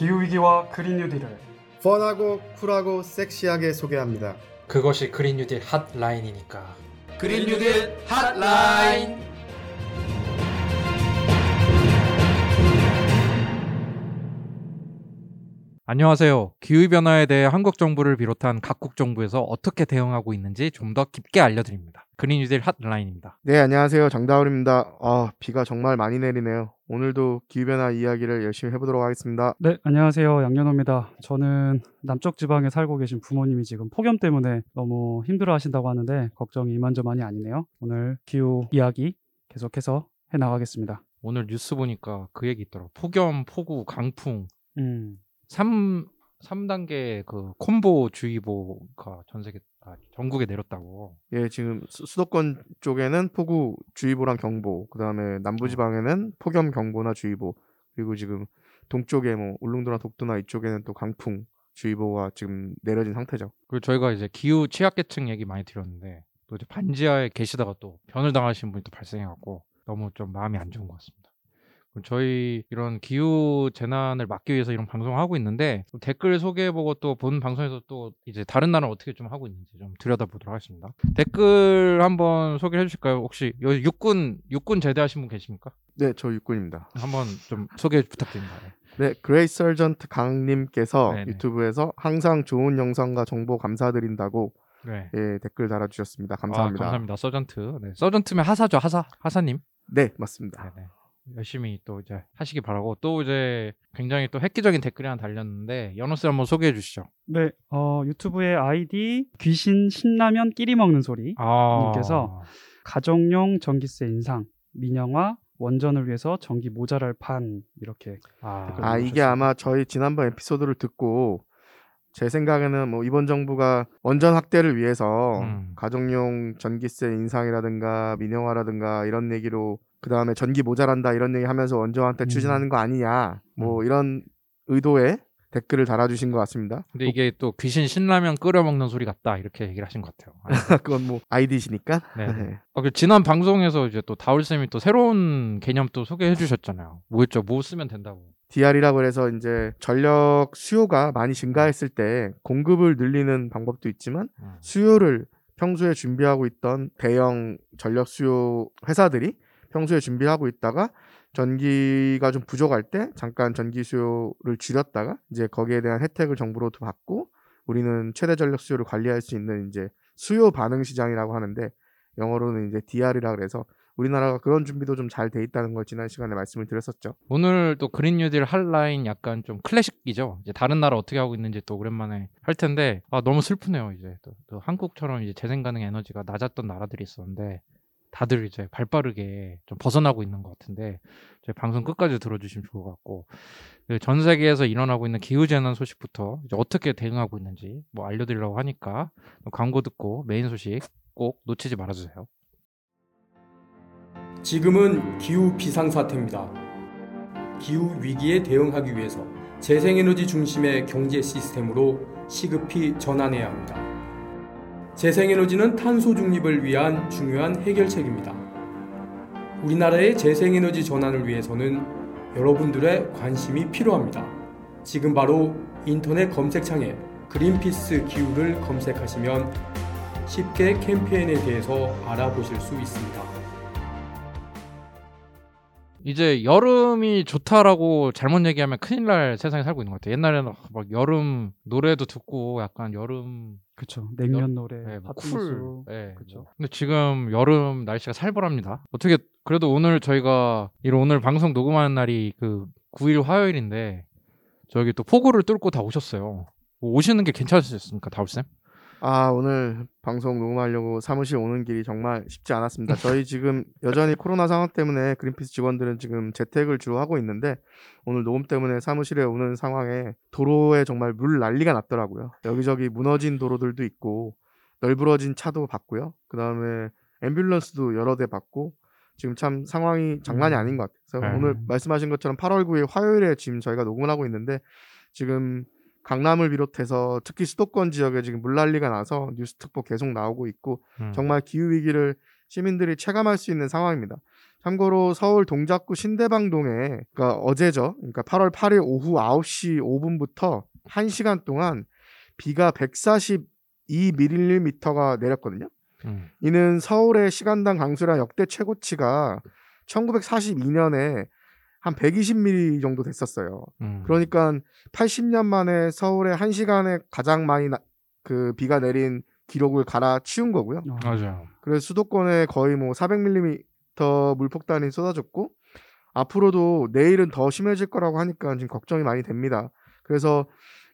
기후위기와 그린 뉴딜을 펀하고 쿨하고 섹시하게 소개합니다. 그것이 그린 뉴딜 핫라인이니까. 그린 뉴딜 핫라인. 안녕하세요. 기후변화에 대해 한국 정부를 비롯한 각국 정부에서 어떻게 대응하고 있는지 좀 더 깊게 알려드립니다. 그린 뉴딜 핫라인입니다. 네, 안녕하세요. 정다울입니다. 아, 비가 정말 많이 내리네요. 오늘도 기후변화 이야기를 열심히 해보도록 하겠습니다. 네 안녕하세요 양현호입니다 저는 남쪽 지방에 살고 계신 부모님이 지금 폭염 때문에 너무 힘들어 하신다고 하는데 걱정이 이만저만이 아니네요 오늘 기후 이야기 계속해서 해 나가겠습니다 오늘 뉴스 보니까 그 얘기 있더라고. 폭염, 폭우, 강풍 음 3 3단계 그 콤보 주의보가 전 세계 아, 전국에 내렸다고. 예, 지금 수- 수도권 쪽에는 폭우 주의보랑 경보, 그 다음에 남부 지방에는 폭염 경보나 주의보, 그리고 지금 동쪽에 뭐 울릉도나 독도나 이쪽에는 또 강풍 주의보가 지금 내려진 상태죠. 그리고 저희가 이제 기후 취약계층 얘기 많이 드렸는데 또 이제 반지하에 계시다가 또 변을 당하신 분이 또 발생해 갖고 너무 좀 마음이 안 좋은 것 같습니다. 저희 이런 기후 재난을 막기 위해서 이런 방송을 하고 있는데 또 댓글 소개해보고 또 본 방송에서 또 이제 다른 나라는 어떻게 좀 하고 있는지 좀 들여다보도록 하겠습니다. 댓글 한번 소개해 주실까요? 혹시 여기 육군 육군 제대하신 분 계십니까? 네, 저 육군입니다. 한번 좀 소개 부탁드립니다. 네. 네, 그레이 서전트 강님께서 네네. 유튜브에서 항상 좋은 영상과 정보 감사드린다고 네. 예, 댓글 달아주셨습니다. 아, 감사합니다. 감사합니다. sergeant. 네. sergeant면 하사죠. 하사. 하사님. 네, 맞습니다. 네네. 열심히 또 이제 하시기 바라고 또 이제 굉장히 또 획기적인 댓글이 하나 달렸는데 연호 씨 한번 소개해 주시죠. 네 어, 유튜브의 아이디 귀신 신라면 끼리 먹는 소리 아, 님께서 가정용 전기세 인상 민영화 원전을 위해서 전기 모자랄 판 이렇게 아, 아, 이게 아마 저희 지난번 에피소드를 듣고 제 생각에는 뭐 이번 정부가 원전 확대를 위해서 음. 가정용 전기세 인상이라든가 민영화라든가 이런 얘기로 그 다음에 전기 모자란다 이런 얘기 하면서 확대 음. 추진하는 거 아니냐 뭐 음. 이런 의도의 댓글을 달아주신 것 같습니다. 근데 이게 또 귀신 신라면 끓여 먹는 소리 같다 이렇게 얘기를 하신 것 같아요. 아, 그건 뭐 아이디시니까. 네. 네. 어, 그 지난 방송에서 이제 또 다울 쌤이 또 새로운 개념 또 소개해 주셨잖아요. 뭐였죠? 뭐 쓰면 된다고. DR이라고 해서 이제 전력 수요가 많이 증가했을 때 공급을 늘리는 방법도 있지만 음. 수요를 평소에 준비하고 있던 대형 전력 수요 회사들이 평소에 준비하고 있다가 전기가 좀 부족할 때 잠깐 전기 수요를 줄였다가 이제 거기에 대한 혜택을 정부로부터 받고 우리는 최대 전력 수요를 관리할 수 있는 이제 수요 반응 시장이라고 하는데 영어로는 이제 DR이라 그래서 우리나라가 그런 준비도 좀 잘 돼 있다는 걸 지난 시간에 말씀을 드렸었죠. 오늘 또 그린 뉴딜 할 라인 약간 좀 클래식이죠. 이제 다른 나라 어떻게 하고 있는지 또 오랜만에 할 텐데 아 너무 슬프네요. 이제 또, 또 한국처럼 이제 재생 가능 에너지가 낮았던 나라들이 있었는데 다들 이제 발 빠르게 좀 벗어나고 있는 것 같은데 저희 방송 끝까지 들어주시면 좋을 것 같고 그전 세계에서 일어나고 있는 기후 재난 소식부터 이제 어떻게 대응하고 있는지 뭐 알려드리려고 하니까 광고 듣고 메인 소식 꼭 놓치지 말아주세요. 지금은 기후 비상 사태입니다. 기후 위기에 대응하기 위해서 재생에너지 중심의 경제 시스템으로 시급히 전환해야 합니다. 재생에너지는 탄소 중립을 위한 중요한 해결책입니다. 우리나라의 재생에너지 전환을 위해서는 여러분들의 관심이 필요합니다. 지금 바로 인터넷 검색창에 그린피스 기후를 검색하시면 쉽게 캠페인에 대해서 알아보실 수 있습니다. 이제 여름이 좋다라고 잘못 얘기하면 큰일 날 세상에 살고 있는 것 같아요. 옛날에는 막 여름 노래도 듣고 약간 여름 그쵸 냉면 노래 네, 뭐 팥빙수 쿨. 네. 뭐. 근데 지금 여름 날씨가 살벌합니다. 어떻게 그래도 오늘 저희가 이 오늘 방송 녹음하는 날이 그 9일 화요일인데 저기 또 폭우를 뚫고 다 오셨어요. 뭐 오시는 게 괜찮으셨습니까, 다울쌤? 아, 오늘 방송 녹음하려고 사무실 오는 길이 정말 쉽지 않았습니다. 저희 지금 여전히 코로나 상황 때문에 그린피스 직원들은 지금 재택을 주로 하고 있는데 오늘 녹음 때문에 사무실에 오는 상황에 도로에 정말 물 난리가 났더라고요. 여기저기 무너진 도로들도 있고 널브러진 차도 봤고요. 그 다음에 앰뷸런스도 여러 대 봤고 지금 참 상황이 장난이 음. 아닌 것 같아요. 그래서 네. 오늘 말씀하신 것처럼 8월 9일 화요일에 지금 저희가 녹음을 하고 있는데 지금 강남을 비롯해서 특히 수도권 지역에 지금 물난리가 나서 뉴스 특보 계속 나오고 있고 음. 정말 기후 위기를 시민들이 체감할 수 있는 상황입니다. 참고로 서울 동작구 신대방동에 그러니까 어제죠. 그러니까 8월 8일 오후 9시 5분부터 1시간 동안 비가 142ml가 내렸거든요. 음. 이는 서울의 시간당 강수량 역대 최고치가 1942년에 한 120mm 정도 됐었어요. 음. 그러니까 80년 만에 서울에 한 시간에 가장 많이 나- 그 비가 내린 기록을 갈아치운 거고요. 어, 맞아요. 그래서 수도권에 거의 뭐 400mm 물폭탄이 쏟아졌고 앞으로도 내일은 더 심해질 거라고 하니까 지금 걱정이 많이 됩니다. 그래서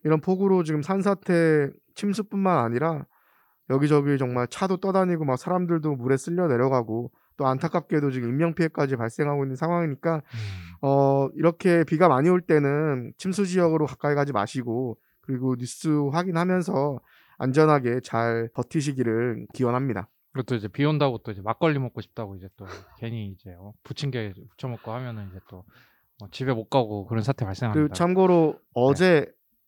이런 폭우로 지금 산사태 침수뿐만 아니라 여기저기 정말 차도 떠다니고 막 사람들도 물에 쓸려 내려가고 또 안타깝게도 지금 인명 피해까지 발생하고 있는 상황이니까 음. 어 이렇게 비가 많이 올 때는 침수 지역으로 가까이 가지 마시고 그리고 뉴스 확인하면서 안전하게 잘 버티시기를 기원합니다. 그리고 또 이제 비 온다고 또 이제 막걸리 먹고 싶다고 이제 또 괜히 이제 어, 부침개 부쳐 먹고 하면은 이제 또 어, 집에 못 가고 그런 사태 그 발생합니다. 참고로 어제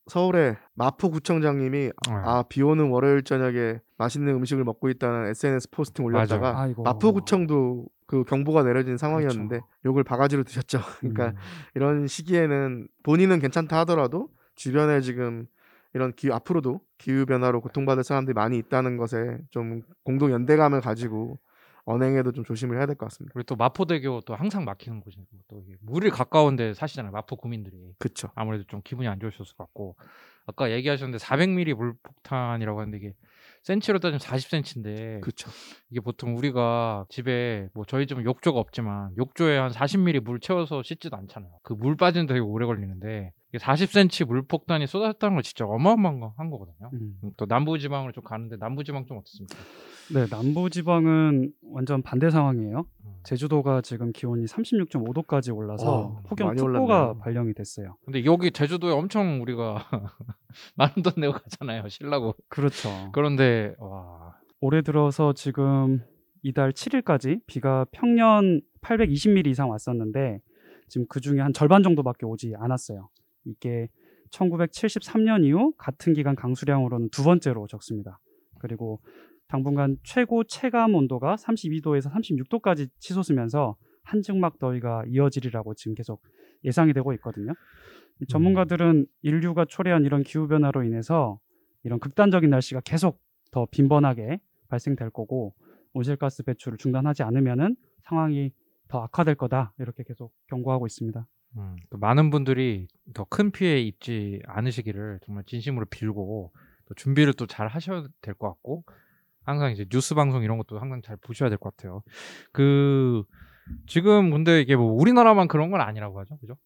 서울의 마포구청장님이 어, 아비 오는 월요일 저녁에 맛있는 음식을 먹고 있다는 SNS 포스팅 올렸다가 아이고. 마포구청도 그 경보가 내려진 상황이었는데 그렇죠. 욕을 바가지로 드셨죠. 그러니까 음. 이런 시기에는 본인은 괜찮다 하더라도 주변에 지금 이런 기 앞으로도 기후 변화로 고통받을 사람들이 많이 있다는 것에 좀 공동 연대감을 가지고 언행에도 좀 조심을 해야 될 것 같습니다. 그리고 또 마포대교 또 항상 막히는 곳이고 또 물이 가까운데 사시잖아요. 마포 구민들이 그렇죠. 아무래도 좀 기분이 안 좋으셨을 것 같고 아까 얘기하셨는데 400mm 물폭탄이라고 하는데 이게 센치로 따지면 40cm인데 그렇죠. 이게 보통 우리가 집에 뭐 저희 집은 욕조가 없지만 욕조에 한 40ml 물 채워서 씻지도 않잖아요. 그 물 빠지는 데 되게 오래 걸리는데 40cm 물폭탄이 쏟아졌다는 건 진짜 어마어마한 거- 한 거거든요. 음. 또 남부지방으로 좀 가는데 남부지방 좀 어떻습니까? 네, 남부지방은 완전 반대 상황이에요. 음. 제주도가 지금 기온이 36.5도까지 올라서 어, 폭염 특보가 올랐네요. 발령이 됐어요. 근데 여기 제주도에 엄청 우리가 많은 돈 내고 가잖아요. 쉬려고. 그렇죠. 그런데 와 올해 들어서 지금 이달 7일까지 비가 평년 820mm 이상 왔었는데 지금 그 중에 한 절반 정도밖에 오지 않았어요. 이게 1973년 이후 같은 기간 강수량으로는 두 번째로 적습니다. 그리고 당분간 최고 체감 온도가 32도에서 36도까지 치솟으면서 한증막 더위가 이어지리라고 지금 계속 예상이 되고 있거든요. 이 전문가들은 인류가 초래한 이런 기후 변화로 인해서 이런 극단적인 날씨가 계속 더 빈번하게 발생될 거고 온실가스 배출을 중단하지 않으면은 상황이 더 악화될 거다 이렇게 계속 경고하고 있습니다. 음, 또 많은 분들이 더 큰 피해 입지 않으시기를 정말 진심으로 빌고 또 준비를 또 잘 하셔야 될 것 같고 항상 이제 뉴스 방송 이런 것도 항상 잘 보셔야 될 것 같아요. 그 지금 근데 이게 뭐 우리나라만 그런 건 아니라고 하죠, 그죠?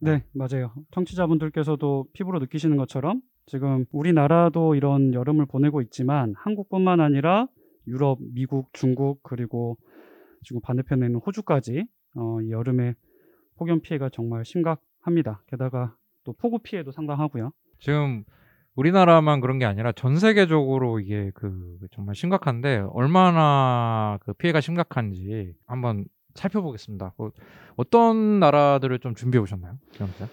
네, 맞아요. 청취자분들께서도 피부로 느끼시는 것처럼 지금 우리나라도 이런 여름을 보내고 있지만 한국뿐만 아니라 유럽, 미국, 중국 그리고 지금 반대편에 있는 호주까지 어, 이 여름에 폭염 피해가 정말 심각합니다. 게다가 또 폭우 피해도 상당하고요. 지금 우리나라만 그런 게 아니라 전 세계적으로 이게 그 정말 심각한데 얼마나 그 피해가 심각한지 한번 살펴보겠습니다. 어, 어떤 나라들을 좀 준비해 오셨나요? 기자?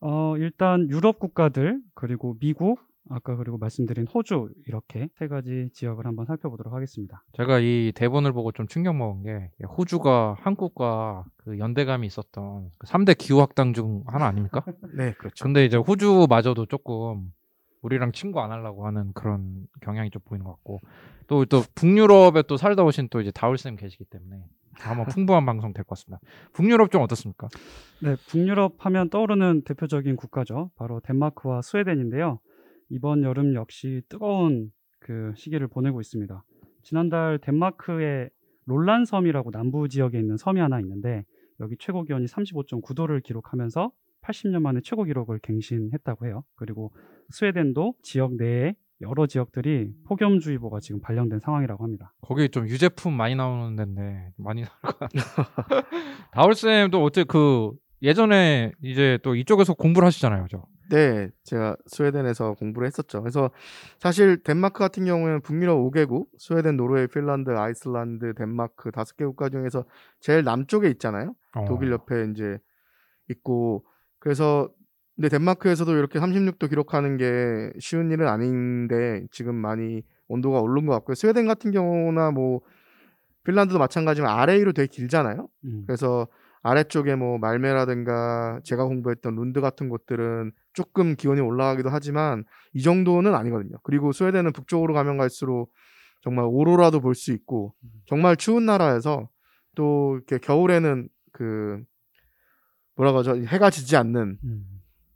어, 일단 유럽 국가들 그리고 미국 아까 그리고 말씀드린 호주 이렇게 세 가지 지역을 한번 살펴보도록 하겠습니다. 제가 이 대본을 보고 좀 충격 먹은 게 호주가 한국과 그 연대감이 있었던 그 3대 기후 학당 중 하나 아닙니까? 네, 그렇죠. 근데 이제 호주마저도 조금 우리랑 친구 안 하려고 하는 그런 경향이 좀 보이는 것 같고 또 또 북유럽에 또 살다 오신 또 이제 다울 쌤 계시기 때문에 아마 풍부한 방송 될 것 같습니다. 북유럽 좀 어떻습니까? 네, 북유럽 하면 떠오르는 대표적인 국가죠. 바로 덴마크와 스웨덴인데요. 이번 여름 역시 뜨거운 그 시기를 보내고 있습니다. 지난달 덴마크의 롤란 섬이라고 남부 지역에 있는 섬이 하나 있는데 여기 최고 기온이 35.9도를 기록하면서 80년 만에 최고 기록을 갱신했다고 해요. 그리고 스웨덴도 지역 내에 여러 지역들이 폭염주의보가 지금 발령된 상황이라고 합니다. 거기 좀 유제품 많이 나오는 데인데 많이 나올 것 같아요. 다울 쌤도 어떻게 그 예전에 이제 또 이쪽에서 공부를 하시잖아요, 저. 네, 제가 스웨덴에서 공부를 했었죠. 그래서 사실 덴마크 같은 경우에는 북유럽 5개국, 스웨덴, 노르웨이, 핀란드, 아이슬란드, 덴마크 다섯 개 국가 중에서 제일 남쪽에 있잖아요. 어. 독일 옆에 이제 있고 그래서 근데 덴마크에서도 이렇게 36도 기록하는 게 쉬운 일은 아닌데 지금 많이 온도가 오른 것 같고요. 스웨덴 같은 경우나 뭐 핀란드도 마찬가지지만 아래위로 되게 길잖아요. 음. 그래서 아래쪽에 뭐 말뫼라든가 제가 공부했던 룬드 같은 곳들은 조금 기온이 올라가기도 하지만 이 정도는 아니거든요. 그리고 스웨덴은 북쪽으로 가면 갈수록 정말 오로라도 볼 수 있고 정말 추운 나라에서 또 이렇게 겨울에는 그 뭐라 그러죠? 해가 지지 않는 음.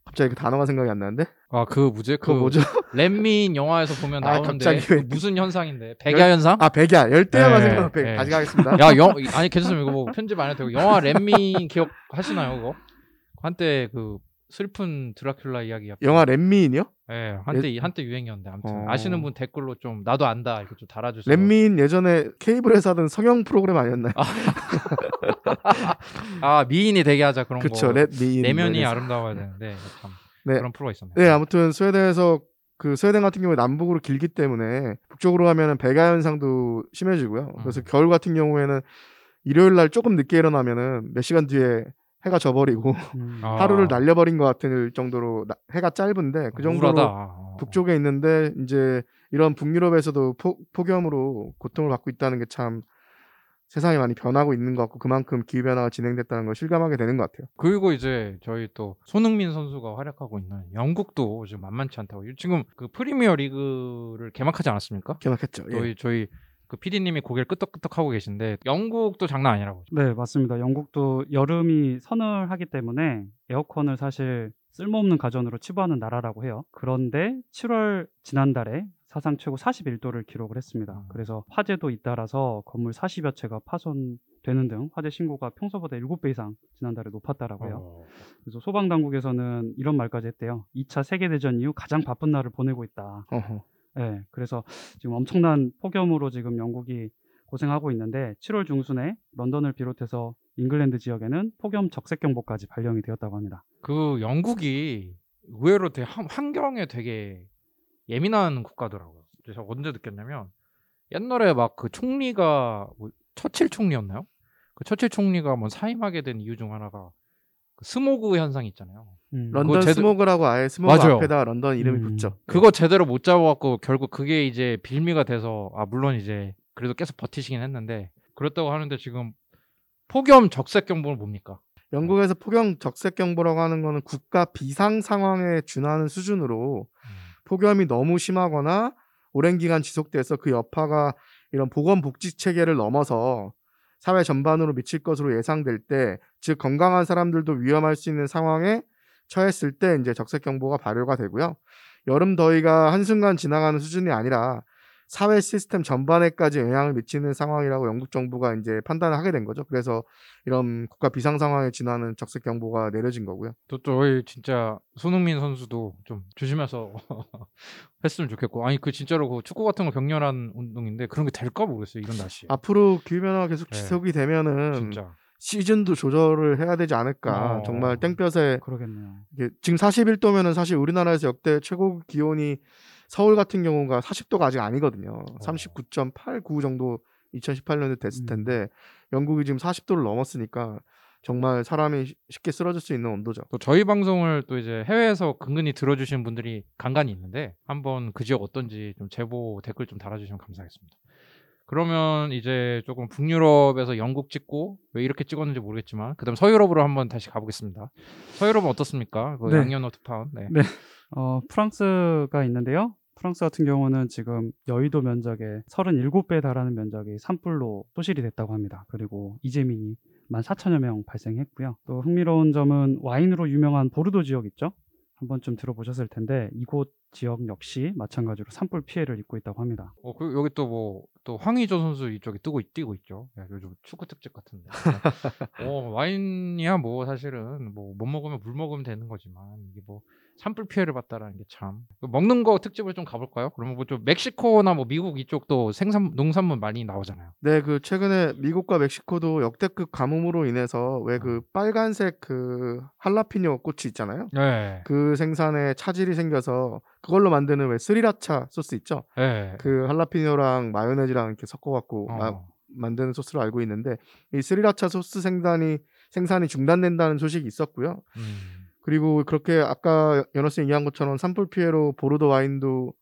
갑자기 그 단어가 생각이 안 나는데 아그 뭐지? 그 뭐죠? 렛민 영화에서 보면 아, 나오는데 갑자기 왜- 그 무슨 현상인데? 백야 현상? 아 백야 열대야가 네, 생각 백 네. 다시 가겠습니다. 야, 영 아니 괜찮습니다. 이거 뭐 편집 안 해도 되고 영화 렛민 기억하시나요, 그거? 한때 그 슬픈 드라큘라 이야기 약간 영화 렛미인이요? 예, 한때 한때 유행이었는데 아무튼 어. 아시는 분 댓글로 좀 나도 안다 이렇게 좀 달아주세요. 렛미인 예전에 케이블에서 하던 성형 프로그램 아니었나요? 아 미인이 되게 하자 그런 그쵸 거. 렛미인 내면이 네, 아름다워야 되는데 참 네. 그런 프로가 있었네요. 네, 아무튼 스웨덴에서 그 스웨덴 같은 경우에 남북으로 길기 때문에 북쪽으로 가면은 백야 현상도 심해지고요. 그래서 음. 겨울 같은 경우에는 일요일 날 조금 늦게 일어나면은 몇 시간 뒤에 해가 져버리고 음. 아. 하루를 날려버린 것 같은 정도로 나- 해가 짧은데 그 정도로 우울하다. 어. 북쪽에 있는데 이제 이런 북유럽에서도 포, 폭염으로 고통을 받고 있다는 게 참 세상이 많이 변하고 있는 것 같고 그만큼 기후 변화가 진행됐다는 걸 실감하게 되는 것 같아요. 그리고 이제 저희 또 손흥민 선수가 활약하고 있는 영국도 지금 만만치 않다고 지금 그 프리미어 리그를 개막하지 않았습니까? 개막했죠. 예. 저희 저희 그 PD님이 고개를 끄덕끄덕 하고 계신데 영국도 장난 아니라고. 네, 맞습니다. 영국도 여름이 서늘하기 때문에 에어컨을 사실 쓸모없는 가전으로 치부하는 나라라고 해요. 그런데 7월 지난달에 사상 최고 41도를 기록을 했습니다. 음. 그래서 화재도 잇따라서 건물 40여 채가 파손되는 등 화재 신고가 평소보다 7배 이상 지난달에 높았다라고 해요. 어. 그래서 소방 당국에서는 이런 말까지 했대요. 2차 세계 대전 이후 가장 바쁜 날을 보내고 있다. 어허. 네, 그래서 지금 엄청난 폭염으로 지금 영국이 고생하고 있는데 7월 중순에 런던을 비롯해서 잉글랜드 지역에는 폭염 적색 경보까지 발령이 되었다고 합니다. 그 영국이 의외로 되게 환- 환경에 되게 예민한 국가더라고요. 제가 언제 느꼈냐면 옛날에 막 그 총리가 뭐 처칠 총리였나요? 그 처칠 총리가 뭐 사임하게 된 이유 중 하나가 그 스모그 현상 있잖아요. 음, 런던 제대- 스모그라고 아예 스모그 맞아요. 앞에다 런던 이름이 음. 붙죠. 그거 제대로 못 잡아갖고 결국 그게 이제 빌미가 돼서 아 물론 이제 그래도 계속 버티시긴 했는데 그렇다고 하는데 지금 폭염 적색 경보는 뭡니까? 영국에서 폭염 적색 경보라고 하는 거는 국가 비상 상황에 준하는 수준으로 폭염이 너무 심하거나 오랜 기간 지속돼서 그 여파가 이런 보건복지 체계를 넘어서 사회 전반으로 미칠 것으로 예상될 때, 즉 건강한 사람들도 위험할 수 있는 상황에 처했을 때 이제 적색 경보가 발효가 되고요. 여름 더위가 한순간 지나가는 수준이 아니라 사회 시스템 전반에까지 영향을 미치는 상황이라고 영국 정부가 이제 판단을 하게 된 거죠. 그래서 이런 국가 비상 상황에 지나는 적색 경보가 내려진 거고요. 또 저희 진짜 손흥민 선수도 좀 조심해서 했으면 좋겠고 아니 그 진짜로 그 축구 같은 거 격렬한 운동인데 그런 게 될까 모르겠어요 이런 날씨에 앞으로 기후 변화가 계속 네. 지속이 되면은 진짜 시즌도 조절을 해야 되지 않을까. 어. 정말 땡볕에 그러겠네요. 이게 지금 41도면은 사실 우리나라에서 역대 최고 기온이 서울 같은 경우가 40도가 아직 아니거든요. 39.8, 9 정도 2018년에 됐을 음. 텐데 영국이 지금 40도를 넘었으니까 정말 사람이 쉬- 쉽게 쓰러질 수 있는 온도죠. 또 저희 방송을 또 이제 해외에서 근근히 들어주시는 분들이 간간히 있는데 한번 그 지역 어떤지 좀 제보 댓글 좀 달아주시면 감사하겠습니다. 그러면 이제 조금 북유럽에서 영국 찍고 왜 이렇게 찍었는지 모르겠지만 그다음 서유럽으로 한번 다시 가보겠습니다. 서유럽은 어떻습니까? 그 네. 양년 워터파운. 네. 네. 어, 프랑스가 있는데요. 프랑스 같은 경우는 지금 여의도 면적의 37배에 달하는 면적이 산불로 소실이 됐다고 합니다. 그리고 이재민이 14,000여 명 발생했고요. 또 흥미로운 점은 와인으로 유명한 보르도 지역 있죠? 한 번쯤 들어보셨을 텐데 이곳 지역 역시 마찬가지로 산불 피해를 입고 있다고 합니다. 어, 그 여기 또 뭐 또 황의조 선수 이쪽에 뜨고 있- 뛰고 있죠. 야, 요즘 축구 특집 같은데. 어, 와인이야 뭐 사실은 뭐 못 먹으면 물 먹으면 되는 거지만 이게 뭐 산불 피해를 봤다라는 게 참. 그 먹는 거 특집을 좀 가볼까요? 그러면 뭐 좀 멕시코나 뭐 미국 이쪽도 생산 농산물 많이 나오잖아요. 네, 그 최근에 미국과 멕시코도 역대급 가뭄으로 인해서 왜 그 빨간색 그 할라피뇨 꽃이 있잖아요. 네. 그 생산에 차질이 생겨서 그걸로 만드는 왜 스리라차 소스 있죠? 네. 그 할라피뇨랑 마요네즈랑 이렇게 섞어갖고 마- 어. 만드는 소스로 알고 있는데 이 스리라차 소스 생산이 생산이 중단된다는 소식이 있었고요. 음. 그리고 그렇게 아까 연어 씨 얘기한 것처럼 산불 피해로 보르도 와인도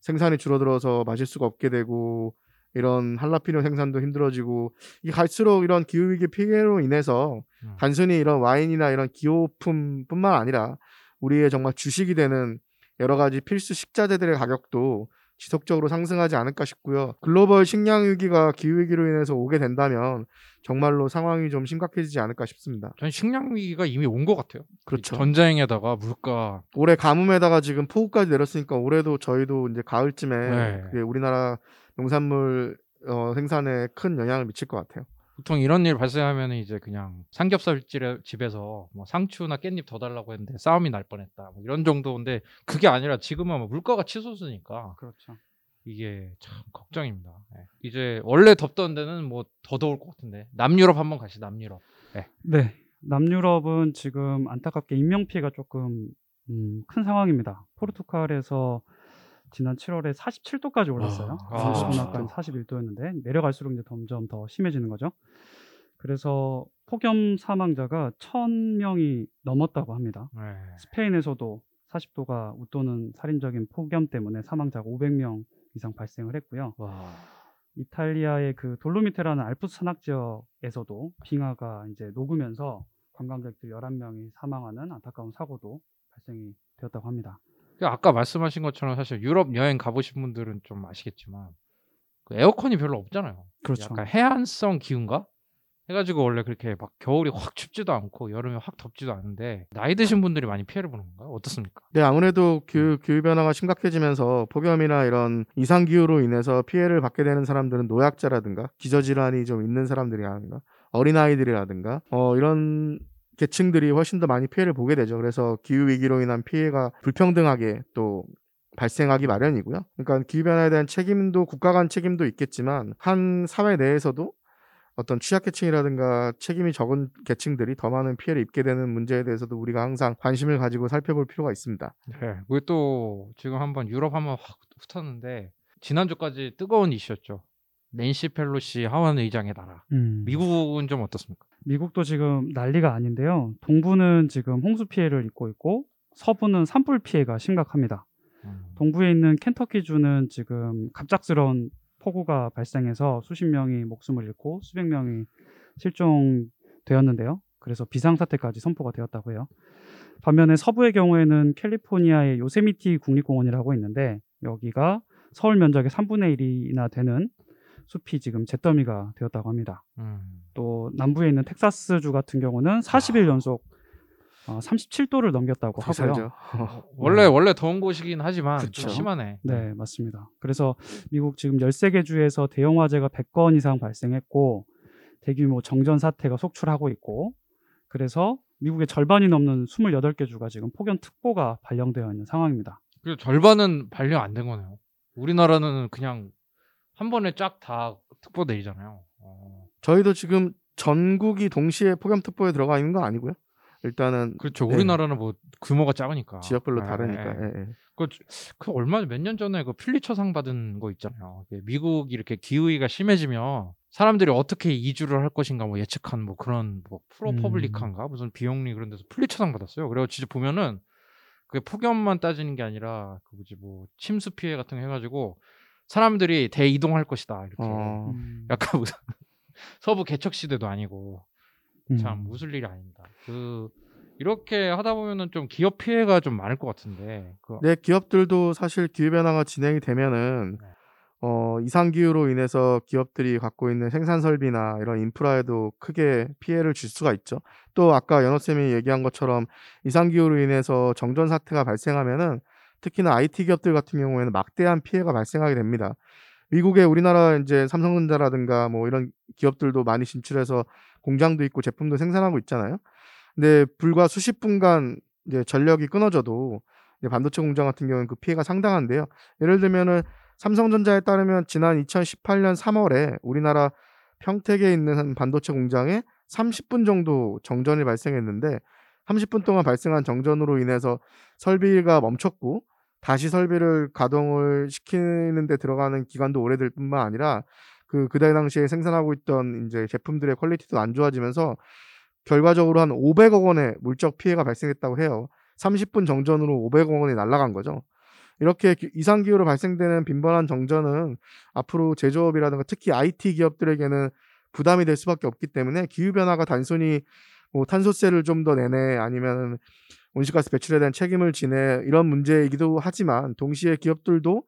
생산이 줄어들어서 마실 수가 없게 되고 이런 한라피뇨 생산도 힘들어지고 이 갈수록 이런 기후 위기 피해로 인해서 음. 단순히 이런 와인이나 이런 기호품뿐만 아니라 우리의 정말 주식이 되는 여러 가지 필수 식자재들의 가격도 지속적으로 상승하지 않을까 싶고요. 글로벌 식량 위기가 기후 위기로 인해서 오게 된다면 정말로 상황이 좀 심각해지지 않을까 싶습니다. 전 식량 위기가 이미 온 것 같아요. 그렇죠. 전쟁에다가 물가 올해 가뭄에다가 지금 폭우까지 내렸으니까 올해도 저희도 이제 가을쯤에 네. 우리나라 농산물 어, 생산에 큰 영향을 미칠 것 같아요. 보통 이런 일 발생하면 이제 그냥 삼겹살 집에- 집에서 뭐 상추나 깻잎 더 달라고 했는데 싸움이 날 뻔했다 뭐 이런 정도인데 그게 아니라 지금은 뭐 물가가 치솟으니까 그렇죠. 이게 참 걱정입니다. 예. 이제 원래 덥던 데는 뭐 더 더울 것 같은데 남유럽 한번 가시 남유럽. 네, 남유럽은 지금 안타깝게 인명 피해가 조금 음, 큰 상황입니다. 포르투갈에서 지난 7월에 47도까지 올랐어요. 아, 수분학간 41도였는데 내려갈수록 이제 점점 더 심해지는 거죠. 그래서 폭염 사망자가 1,000명이 넘었다고 합니다. 예. 스페인에서도 40도가 웃도는 살인적인 폭염 때문에 사망자가 500명 이상 발생을 했고요. 와. 이탈리아의 그 돌로미테라는 알프스 산악 지역에서도 빙하가 이제 녹으면서 관광객들 11명이 사망하는 안타까운 사고도 발생이 되었다고 합니다. 그 아까 말씀하신 것처럼 사실 유럽 여행 가보신 분들은 좀 아시겠지만 그 에어컨이 별로 없잖아요. 그렇죠. 약간 해안성 기후인가? 해가지고 원래 그렇게 막 겨울이 확 춥지도 않고 여름이 확 덥지도 않은데 나이 드신 분들이 많이 피해를 보는 건가요? 어떻습니까? 네, 아무래도 기후, 기후 변화가 심각해지면서 폭염이나 이런 이상 기후로 인해서 피해를 받게 되는 사람들은 노약자라든가 기저질환이 좀 있는 사람들이라든가 어린 아이들이라든가 어, 이런 계층들이 훨씬 더 많이 피해를 보게 되죠. 그래서 기후 위기로 인한 피해가 불평등하게 또 발생하기 마련이고요. 그러니까 기후 변화에 대한 책임도 국가 간 책임도 있겠지만 한 사회 내에서도 어떤 취약계층이라든가 책임이 적은 계층들이 더 많은 피해를 입게 되는 문제에 대해서도 우리가 항상 관심을 가지고 살펴볼 필요가 있습니다. 네. 그리고 또 지금 한번 유럽 한번 확 훑었는데 지난주까지 뜨거운 이슈였죠. 낸시 펠로시 하원 의장의 나라. 음, 미국은 좀 어떻습니까? 미국도 지금 난리가 아닌데요. 동부는 지금 홍수 피해를 입고 있고 서부는 산불 피해가 심각합니다. 음. 동부에 있는 켄터키주는 지금 갑작스러운 폭우가 발생해서 수십 명이 목숨을 잃고 수백 명이 실종되었는데요. 그래서 비상사태까지 선포가 되었다고 해요. 반면에 서부의 경우에는 캘리포니아의 요세미티 국립공원이라고 있는데 여기가 서울 면적의 3분의 1이나 되는 숲이 지금 잿더미가 되었다고 합니다. 음. 또 남부에 있는 텍사스주 같은 경우는 40일 연속 어, 37도를 넘겼다고 하고요. 살죠? 원래 원래 더운 곳이긴 하지만 그쵸. 좀 심하네. 네, 맞습니다. 그래서 미국 지금 13개 주에서 대형 화재가 100건 이상 발생했고 대규모 정전 사태가 속출하고 있고 그래서 미국의 절반이 넘는 28개 주가 지금 폭염 특보가 발령되어 있는 상황입니다. 그 절반은 발령 안 된 거네요. 우리나라는 그냥 한 번에 쫙 다 특보 내리잖아요. 어. 저희도 지금 전국이 동시에 폭염특보에 들어가 있는 건 아니고요. 일단은 그렇죠. 네. 우리나라는 뭐 규모가 작으니까 지역별로 네, 다르니까. 네. 예, 예. 그, 그 얼마 몇 년 전에 그 필리처상 받은 거 있잖아요. 미국이 이렇게 기후위가 심해지면 사람들이 어떻게 이주를 할 것인가 뭐 예측한 뭐 그런 뭐 프로퍼블리카인가 무슨 비영리 그런 데서 필리처상 받았어요. 그래서 진짜 보면은 그게 폭염만 따지는 게 아니라 그 뭐지 뭐 침수 피해 같은 거 해가지고 사람들이 대이동할 것이다 이렇게 어, 음, 약간 무슨 서부 개척 시대도 아니고 음. 참 웃을 일이 아닙니다. 그 이렇게 하다 보면은 좀 기업 피해가 좀 많을 것 같은데 그 네, 기업들도 사실 기후 변화가 진행이 되면은 네. 어, 이상 기후로 인해서 기업들이 갖고 있는 생산 설비나 이런 인프라에도 크게 피해를 줄 수가 있죠. 또 아까 연호 쌤이 얘기한 것처럼 이상 기후로 인해서 정전 사태가 발생하면은 특히나 IT 기업들 같은 경우에는 막대한 피해가 발생하게 됩니다. 미국에 우리나라 이제 삼성전자라든가 뭐 이런 기업들도 많이 진출해서 공장도 있고 제품도 생산하고 있잖아요. 근데 불과 수십 분간 이제 전력이 끊어져도 이제 반도체 공장 같은 경우는 그 피해가 상당한데요. 예를 들면은 삼성전자에 따르면 지난 2018년 3월에 우리나라 평택에 있는 한 반도체 공장에 30분 정도 정전이 발생했는데 30분 동안 발생한 정전으로 인해서 설비가 멈췄고 다시 설비를 가동을 시키는 데 들어가는 기간도 오래될 뿐만 아니라 그 그때 당시에 생산하고 있던 이제 제품들의 quality도 안 좋아지면서 결과적으로 한 500억 원의 물적 피해가 발생했다고 해요. 30분 정전으로 500억 원이 날아간 거죠. 이렇게 기- 이상 기후로 발생되는 빈번한 정전은 앞으로 제조업이라든가 특히 IT 기업들에게는 부담이 될 수밖에 없기 때문에 기후 변화가 단순히 뭐 탄소세를 좀 더 내네 아니면 온실가스 배출에 대한 책임을 지네 이런 문제이기도 하지만 동시에 기업들도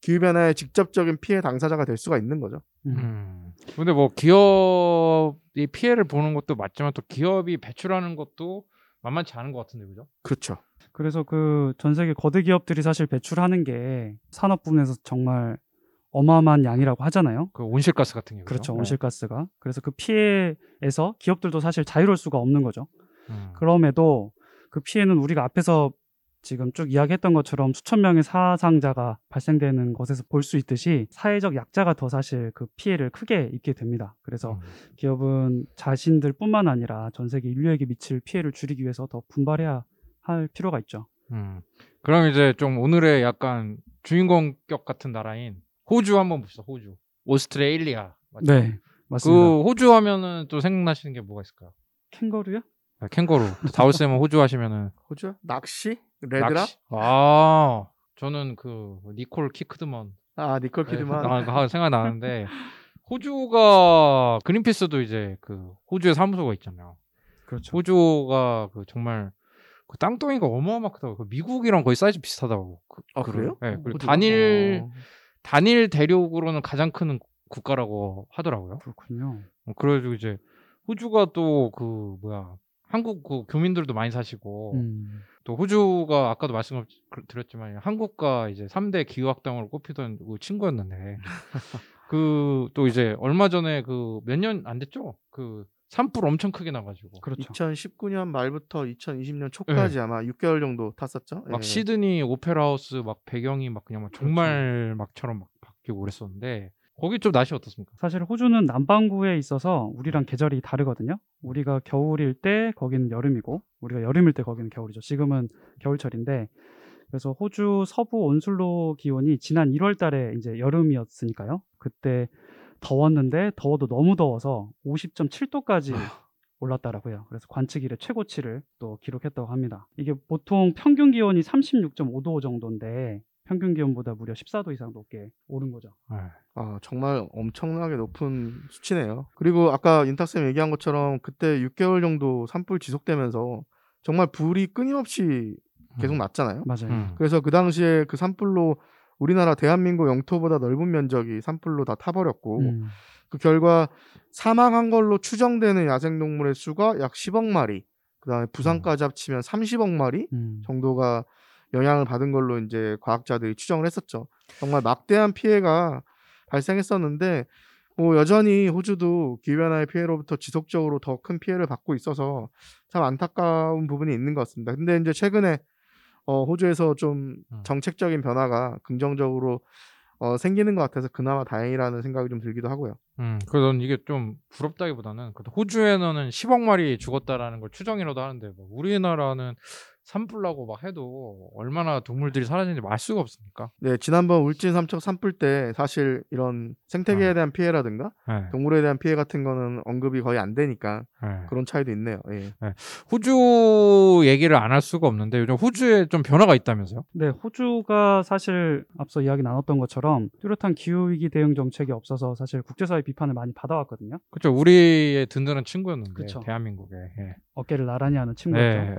기후 변화의 직접적인 피해 당사자가 될 수가 있는 거죠. 음. 음. 근데 뭐 기업이 피해를 보는 것도 맞지만 또 기업이 배출하는 것도 만만치 않은 것 같은데 그죠? 그렇죠. 그래서 그 전 세계 거대 기업들이 사실 배출하는 게 산업 부분에서 정말 어마어마한 양이라고 하잖아요. 그 온실가스 같은 경우. 그렇죠. 온실가스가. 그래서 그 피해에서 기업들도 사실 자유로울 수가 없는 거죠. 음. 그럼에도 그 피해는 우리가 앞에서 지금 쭉 이야기했던 것처럼 수천 명의 사상자가 발생되는 것에서 볼 수 있듯이 사회적 약자가 더 사실 그 피해를 크게 입게 됩니다. 그래서 음. 기업은 자신들뿐만 아니라 전 세계 인류에게 미칠 피해를 줄이기 위해서 더 분발해야 할 필요가 있죠. 음. 그럼 이제 좀 오늘의 약간 주인공격 같은 나라인 호주 한번 봅시다. 호주. 오스트레일리아. 맞죠? 네, 맞습니다. 그 호주 하면은 또 생각나시는 게 뭐가 있을까요? 캥거루요? 아, 캥거루. 다울쌤은 호주 하시면은 호주 낚시 레드락 낚시. 아, 저는 그 니콜 키크드먼 아 니콜 키드만 아, 그 생각 나는데 호주가 그린피스도 이제 그 호주에 사무소가 있잖아요. 그렇죠. 호주가 그 정말 그 땅덩이가 어마어마하다고 그 미국이랑 거의 사이즈 비슷하다고. 그, 아, 그- 그래요? 네, 그리고? 단일 어. 단일 대륙으로는 가장 큰 국가라고 하더라고요. 그렇군요. 어, 그래가지고 이제 호주가 또 그 뭐야 한국 그 교민들도 많이 사시고 음, 또 호주가 아까도 말씀드렸지만 한국과 이제 3대 기후학당으로 꼽히던 그 친구였는데 그 또 이제 얼마 전에 그 몇 년 안 됐죠? 그 산불 엄청 크게 나가지고 그렇죠. 2019년 말부터 2020년 초까지 아마 6개월 정도 탔었죠. 막 예. 시드니 오페라 하우스 막 배경이 막 그냥 막 정말 막처럼 막 바뀌고 그랬었는데 거기 좀 날씨 어떻습니까? 사실 호주는 남반구에 있어서 우리랑 계절이 다르거든요. 우리가 겨울일 때 거기는 여름이고 우리가 여름일 때 거기는 겨울이죠. 지금은 겨울철인데 그래서 호주 서부 온슬로 기온이 지난 1월 달에 이제 여름이었으니까요. 그때 더웠는데 더워도 너무 더워서 50.7도까지 올랐다라고요. 그래서 관측 이래 최고치를 또 기록했다고 합니다. 이게 보통 평균 기온이 36.5도 정도인데 평균 기온보다 무려 14도 이상 높게 오른 거죠. 네. 아, 정말 엄청나게 높은 수치네요. 그리고 아까 윤탁쌤 얘기한 것처럼 그때 6개월 정도 산불 지속되면서 정말 불이 끊임없이 계속 음. 났잖아요. 맞아요. 음. 그래서 그 당시에 그 산불로 우리나라 대한민국 영토보다 넓은 면적이 산불로 다 타버렸고 음. 그 결과 사망한 걸로 추정되는 야생동물의 수가 약 10억 마리, 그다음에 부산까지 합치면 30억 마리 음. 정도가 영향을 받은 걸로 이제 과학자들이 추정을 했었죠. 정말 막대한 피해가 발생했었는데 뭐 여전히 호주도 기후변화의 피해로부터 지속적으로 더 큰 피해를 받고 있어서 참 안타까운 부분이 있는 것 같습니다. 근데 이제 최근에 어, 호주에서 좀 음. 정책적인 변화가 긍정적으로 어, 생기는 것 같아서 그나마 다행이라는 생각이 좀 들기도 하고요. 음, 그래서 난 이게 좀 부럽다기보다는 호주에는 10억 마리 죽었다라는 걸 추정이라도 하는데 뭐 우리나라는 산불나고 막 해도 얼마나 동물들이 사라지는지 알 수가 없으니까. 네, 지난번 울진 삼척 산불 때 사실 이런 생태계에 대한 피해라든가 네, 동물에 대한 피해 같은 거는 언급이 거의 안 되니까 네. 그런 차이도 있네요. 예. 호주 얘기를 안 할 수가 없는데 요즘 호주에 좀 변화가 있다면서요? 네, 호주가 사실 앞서 이야기 나눴던 것처럼 뚜렷한 기후 위기 대응 정책이 없어서 사실 국제사회 비판을 많이 받아왔거든요. 그렇죠. 우리의 든든한 친구였는데 그쵸. 대한민국에. 예. 어깨를 나란히 하는 친구였죠.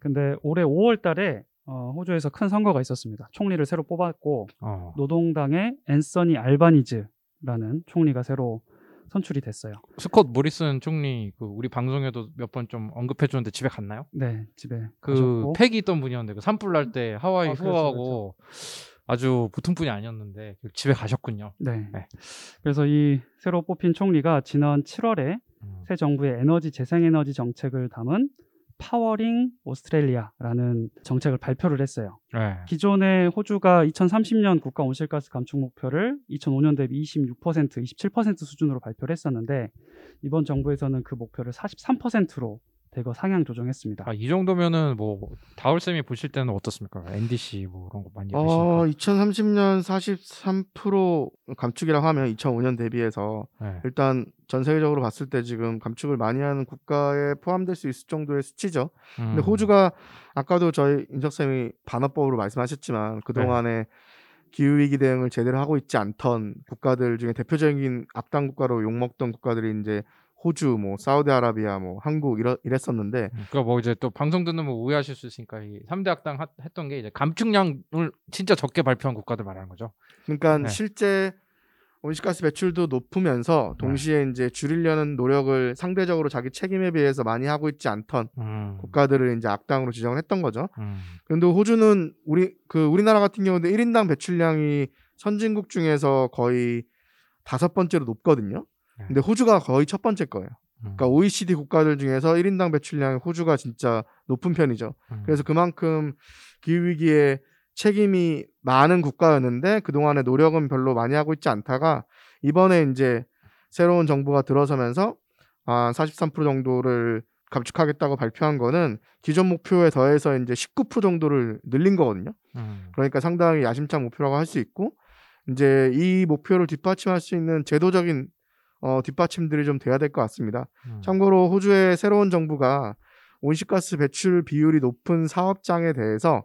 근데 올해 5월 달에 어, 호주에서 큰 선거가 있었습니다. 총리를 새로 뽑았고 어. 노동당의 앤서니 알바니즈라는 총리가 새로 선출이 됐어요. 스콧 모리슨 총리 그 우리 방송에도 몇 번 좀 언급해 줬는데 집에 갔나요? 네, 집에 그 가셨고 팩이 있던 분이었는데 그 산불 날 때 하와이 아, 그렇죠, 휴가하고 아주 보통 분이 아니었는데 그 집에 가셨군요. 네. 네. 그래서 이 새로 뽑힌 총리가 지난 7월에 음. 새 정부의 에너지 재생에너지 정책을 담은 Powering Australia라는 정책을 발표를 했어요. 네. 기존에 호주가 2030년 국가 온실가스 감축 목표를 2005년 대비 26%, 27% 수준으로 발표를 했었는데 이번 정부에서는 그 목표를 43%로 대거 상향 조정했습니다. 아, 이 정도면은 뭐 다울 쌤이 보실 때는 어떻습니까? NDC 뭐 그런 거 많이 어, 보시니까. 2030년 43% 감축이라고 하면 2005년 대비해서 네. 일단 전 세계적으로 봤을 때 지금 감축을 많이 하는 국가에 포함될 수 있을 정도의 수치죠. 근데 음. 호주가 아까도 저희 인적쌤이 반어법으로 말씀하셨지만 그 동안에 기후위기 대응을 제대로 하고 있지 않던 국가들 중에 대표적인 악당 국가로 욕먹던 국가들이 이제 호주, 뭐 사우디아라비아, 뭐 한국 이러, 이랬었는데 그러니까 뭐 이제 또 방송 듣는 분 오해하실 수 있으니까 이 3대 악당 하- 했던 게 이제 감축량을 진짜 적게 발표한 국가들 말하는 거죠. 그러니까 네. 실제 온실가스 배출도 높으면서 동시에 이제 줄이려는 노력을 상대적으로 자기 책임에 비해서 많이 하고 있지 않던 음. 국가들을 이제 악당으로 지정을 했던 거죠. 음. 그런데 호주는 우리 그 우리나라 같은 경우는 1인당 배출량이 선진국 중에서 거의 다섯 번째로 높거든요. 네. 근데 호주가 거의 첫 번째 거예요. 음. 그러니까 OECD 국가들 중에서 1인당 배출량이 호주가 진짜 높은 편이죠. 음. 그래서 그만큼 기후 위기에 책임이 많은 국가였는데 그동안의 노력은 별로 많이 하고 있지 않다가 이번에 이제 새로운 정부가 들어서면서 아, 43% 정도를 감축하겠다고 발표한 거는 기존 목표에 더해서 이제 19% 정도를 늘린 거거든요. 음. 그러니까 상당히 야심찬 목표라고 할 수 있고 이제 이 목표를 뒷받침할 수 있는 제도적인 어, 뒷받침들이 좀 돼야 될 것 같습니다. 음. 참고로 호주의 새로운 정부가 온실가스 배출 비율이 높은 사업장에 대해서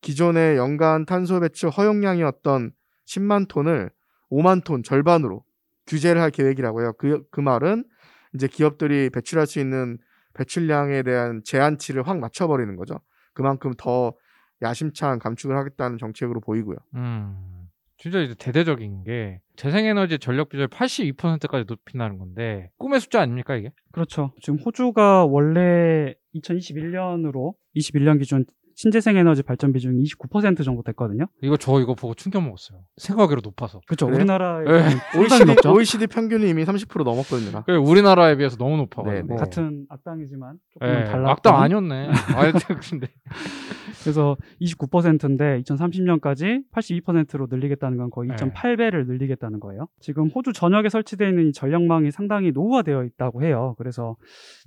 기존의 연간 탄소 배출 허용량이었던 10만 톤을 5만 톤 절반으로 규제를 할 계획이라고 해요. 그, 그 말은 이제 기업들이 배출할 수 있는 배출량에 대한 제한치를 확 맞춰버리는 거죠. 그만큼 더 야심찬 감축을 하겠다는 정책으로 보이고요. 음. 진짜 이제 대대적인 게 재생에너지 전력 비율 82%까지 높인다는 건데 꿈의 숫자 아닙니까 이게? 그렇죠. 지금 호주가 원래 2021년으로 21년 기준 신재생 에너지 발전 비중이 29% 정도 됐거든요. 이거 저 이거 보고 충격 먹었어요. 생각외로 높아서. 그렇죠. 우리나라에 네. OECD. OECD 평균이 이미 30% 넘었거든요. 그 우리나라에 비해서 너무 높아가지고. 네, 네. 같은 악당이지만 조금 예, 달라. 악당 아니었네. 하여튼 근데 그래서 29%인데 2030년까지 82%로 늘리겠다는 건 거의 네. 2.8배를 늘리겠다는 거예요. 지금 호주 전역에 설치되어 있는 이 전력망이 상당히 노후화되어 있다고 해요. 그래서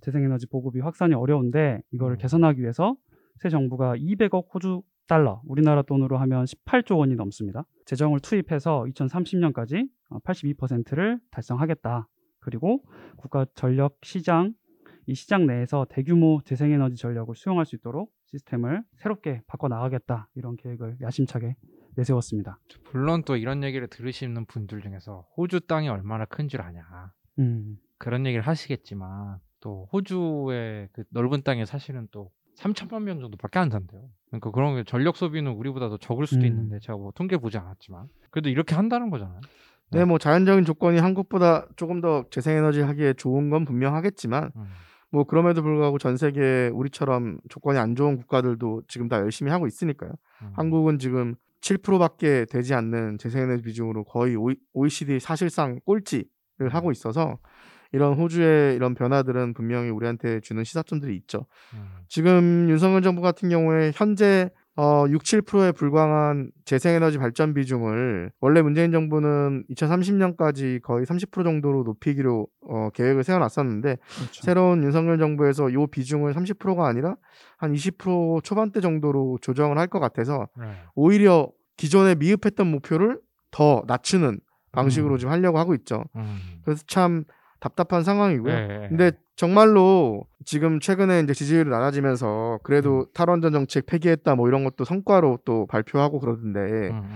재생에너지 보급이 확산이 어려운데 이거를 음. 개선하기 위해서 새 정부가 200억 호주 달러, 우리나라 돈으로 하면 18조 원이 넘습니다. 재정을 투입해서 2030년까지 82%를 달성하겠다. 그리고 국가 전력 시장 이 시장 내에서 대규모 재생에너지 전력을 수용할 수 있도록 시스템을 새롭게 바꿔 나가겠다 이런 계획을 야심차게 내세웠습니다. 물론 또 이런 얘기를 들으시는 분들 중에서 호주 땅이 얼마나 큰 줄 아냐 음, 그런 얘기를 하시겠지만 또 호주의 그 넓은 땅에 사실은 또 3천만 명 정도밖에 안 산대요. 그러니까 그런 게 전력 소비는 우리보다 더 적을 수도 음. 있는데 제가 뭐 통계 보지 않았지만 그래도 이렇게 한다는 거잖아요. 네, 뭐 자연적인 조건이 한국보다 조금 더 재생에너지 하기에 좋은 건 분명하겠지만 음. 뭐 그럼에도 불구하고 전 세계 우리처럼 조건이 안 좋은 국가들도 지금 다 열심히 하고 있으니까요. 음. 한국은 지금 7%밖에 되지 않는 재생에너지 비중으로 거의 OECD 사실상 꼴찌를 하고 있어서 이런 호주의 이런 변화들은 분명히 우리한테 주는 시사점들이 있죠. 음. 지금 윤석열 정부 같은 경우에 현재 어, 6, 7%에 불과한 재생에너지 발전 비중을 원래 문재인 정부는 2030년까지 거의 30% 정도로 높이기로 어, 계획을 세워놨었는데 그렇죠. 새로운 윤석열 정부에서 이 비중을 30%가 아니라 한 20% 초반대 정도로 조정을 할 것 같아서 네. 오히려 기존에 미흡했던 목표를 더 낮추는 방식으로 음. 지금 하려고 하고 있죠. 음. 그래서 참 답답한 상황이고요. 네. 근데 정말로 지금 최근에 이제 지지율이 낮아지면서 그래도 음. 탈원전 정책 폐기했다 뭐 이런 것도 성과로 또 발표하고 그러던데 음, 음.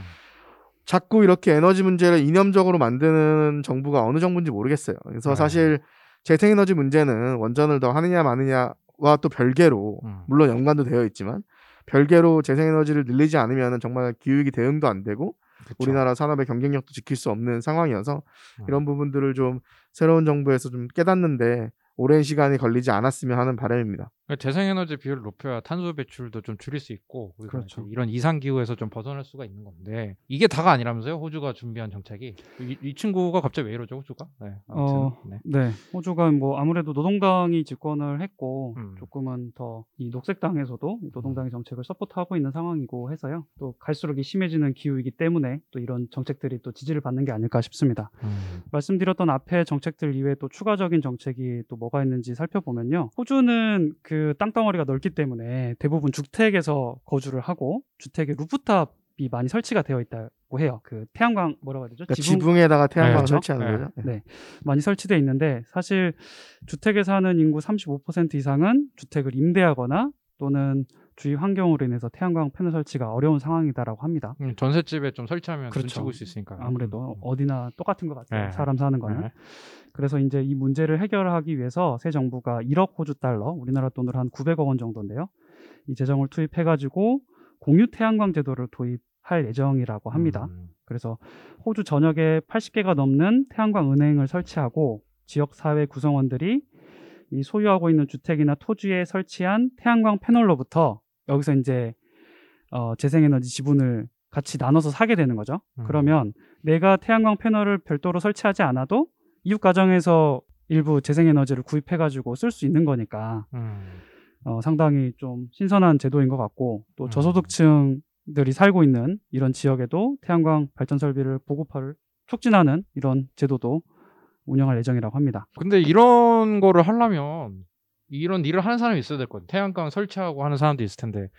자꾸 이렇게 에너지 문제를 이념적으로 만드는 정부가 어느 정부인지 모르겠어요. 그래서 네. 사실 재생에너지 문제는 원전을 더 하느냐 마느냐와 또 별개로 음. 물론 연관도 되어 있지만 별개로 재생에너지를 늘리지 않으면 정말 기후위기 대응도 안 되고 그쵸. 우리나라 산업의 경쟁력도 지킬 수 없는 상황이어서 음. 이런 부분들을 좀 새로운 정부에서 좀 깨닫는데 오랜 시간이 걸리지 않았으면 하는 바람입니다. 그러니까 재생에너지 비율을 높여야 탄소 배출도 좀 줄일 수 있고 그렇죠. 이런 이상 기후에서 좀 벗어날 수가 있는 건데 이게 다가 아니라면서요? 호주가 준비한 정책이 이, 이 친구가 갑자기 왜 이러죠? 호주가? 네. 아무튼 어, 네. 네, 호주가 뭐 아무래도 노동당이 집권을 했고 음. 조금은 더 이 녹색당에서도 이 노동당의 정책을 support하고 있는 상황이고 해서요. 또 갈수록 이 심해지는 기후이기 때문에 또 이런 정책들이 또 지지를 받는 게 아닐까 싶습니다. 음. 말씀드렸던 앞에 정책들 이외에 또 추가적인 정책이 또 뭐가 있는지 살펴보면요. 호주는 그 땅덩어리가 넓기 때문에 대부분 주택에서 거주를 하고 주택에 rooftop이 많이 설치가 되어 있다고 해요. 그 태양광 뭐라고 해야 되죠? 그러니까 지붕 에다가 태양광 네, 설치하는 그렇죠. 거죠. 네. 네, 많이 설치되어 있는데 사실 주택에 사는 인구 35% 이상은 주택을 임대하거나 또는 주위 환경으로 인해서 태양광 패널 설치가 어려운 상황이다라고 합니다. 음, 전셋집에 좀 설치하면 그렇죠. 눈치 볼수 있으니까 아무래도 음. 어디나 똑같은 것 같아요. 네. 사람 사는 거는. 네. 그래서 이제 이 문제를 해결하기 위해서 새 정부가 1억 호주 달러, 우리나라 돈으로 한 900억 원 정도인데요. 이 재정을 투입해가지고 공유 태양광 제도를 도입할 예정이라고 합니다. 음. 그래서 호주 전역에 80개가 넘는 태양광 은행을 설치하고 지역 사회 구성원들이 이 소유하고 있는 주택이나 토지에 설치한 태양광 패널로부터 여기서 이제 어, 재생에너지 지분을 같이 나눠서 사게 되는 거죠. 음. 그러면 내가 태양광 패널을 별도로 설치하지 않아도 이웃 가정에서 일부 재생에너지를 구입해가지고 쓸 수 있는 거니까 음. 어, 상당히 좀 신선한 제도인 것 같고 또 음. 저소득층들이 살고 있는 이런 지역에도 태양광 발전 설비를 보급화를 촉진하는 이런 제도도 운영할 예정이라고 합니다. 근데 이런 거를 하려면 이런 일을 하는 사람이 있어야 될 것 같아요. 태양광 설치하고 하는 사람도 있을 텐데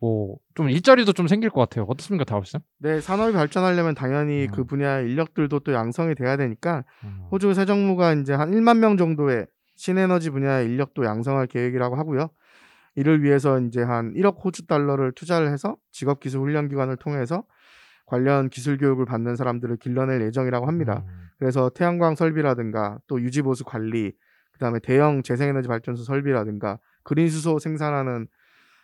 뭐 좀 일자리도 좀 생길 것 같아요. 어떻습니까, 다우스? 네, 산업이 발전하려면 당연히 음. 그 분야 인력들도 또 양성이 돼야 되니까 음. 호주 새 정부가 이제 한 1만 명 정도의 신에너지 분야의 인력도 양성할 계획이라고 하고요. 이를 위해서 이제 한 1억 호주 달러를 투자를 해서 직업 기술 훈련 기관을 통해서 관련 기술 교육을 받는 사람들을 길러낼 예정이라고 합니다. 음. 그래서 태양광 설비라든가 또 유지 보수 관리, 그다음에 대형 재생에너지 발전소 설비라든가 그린 수소 생산하는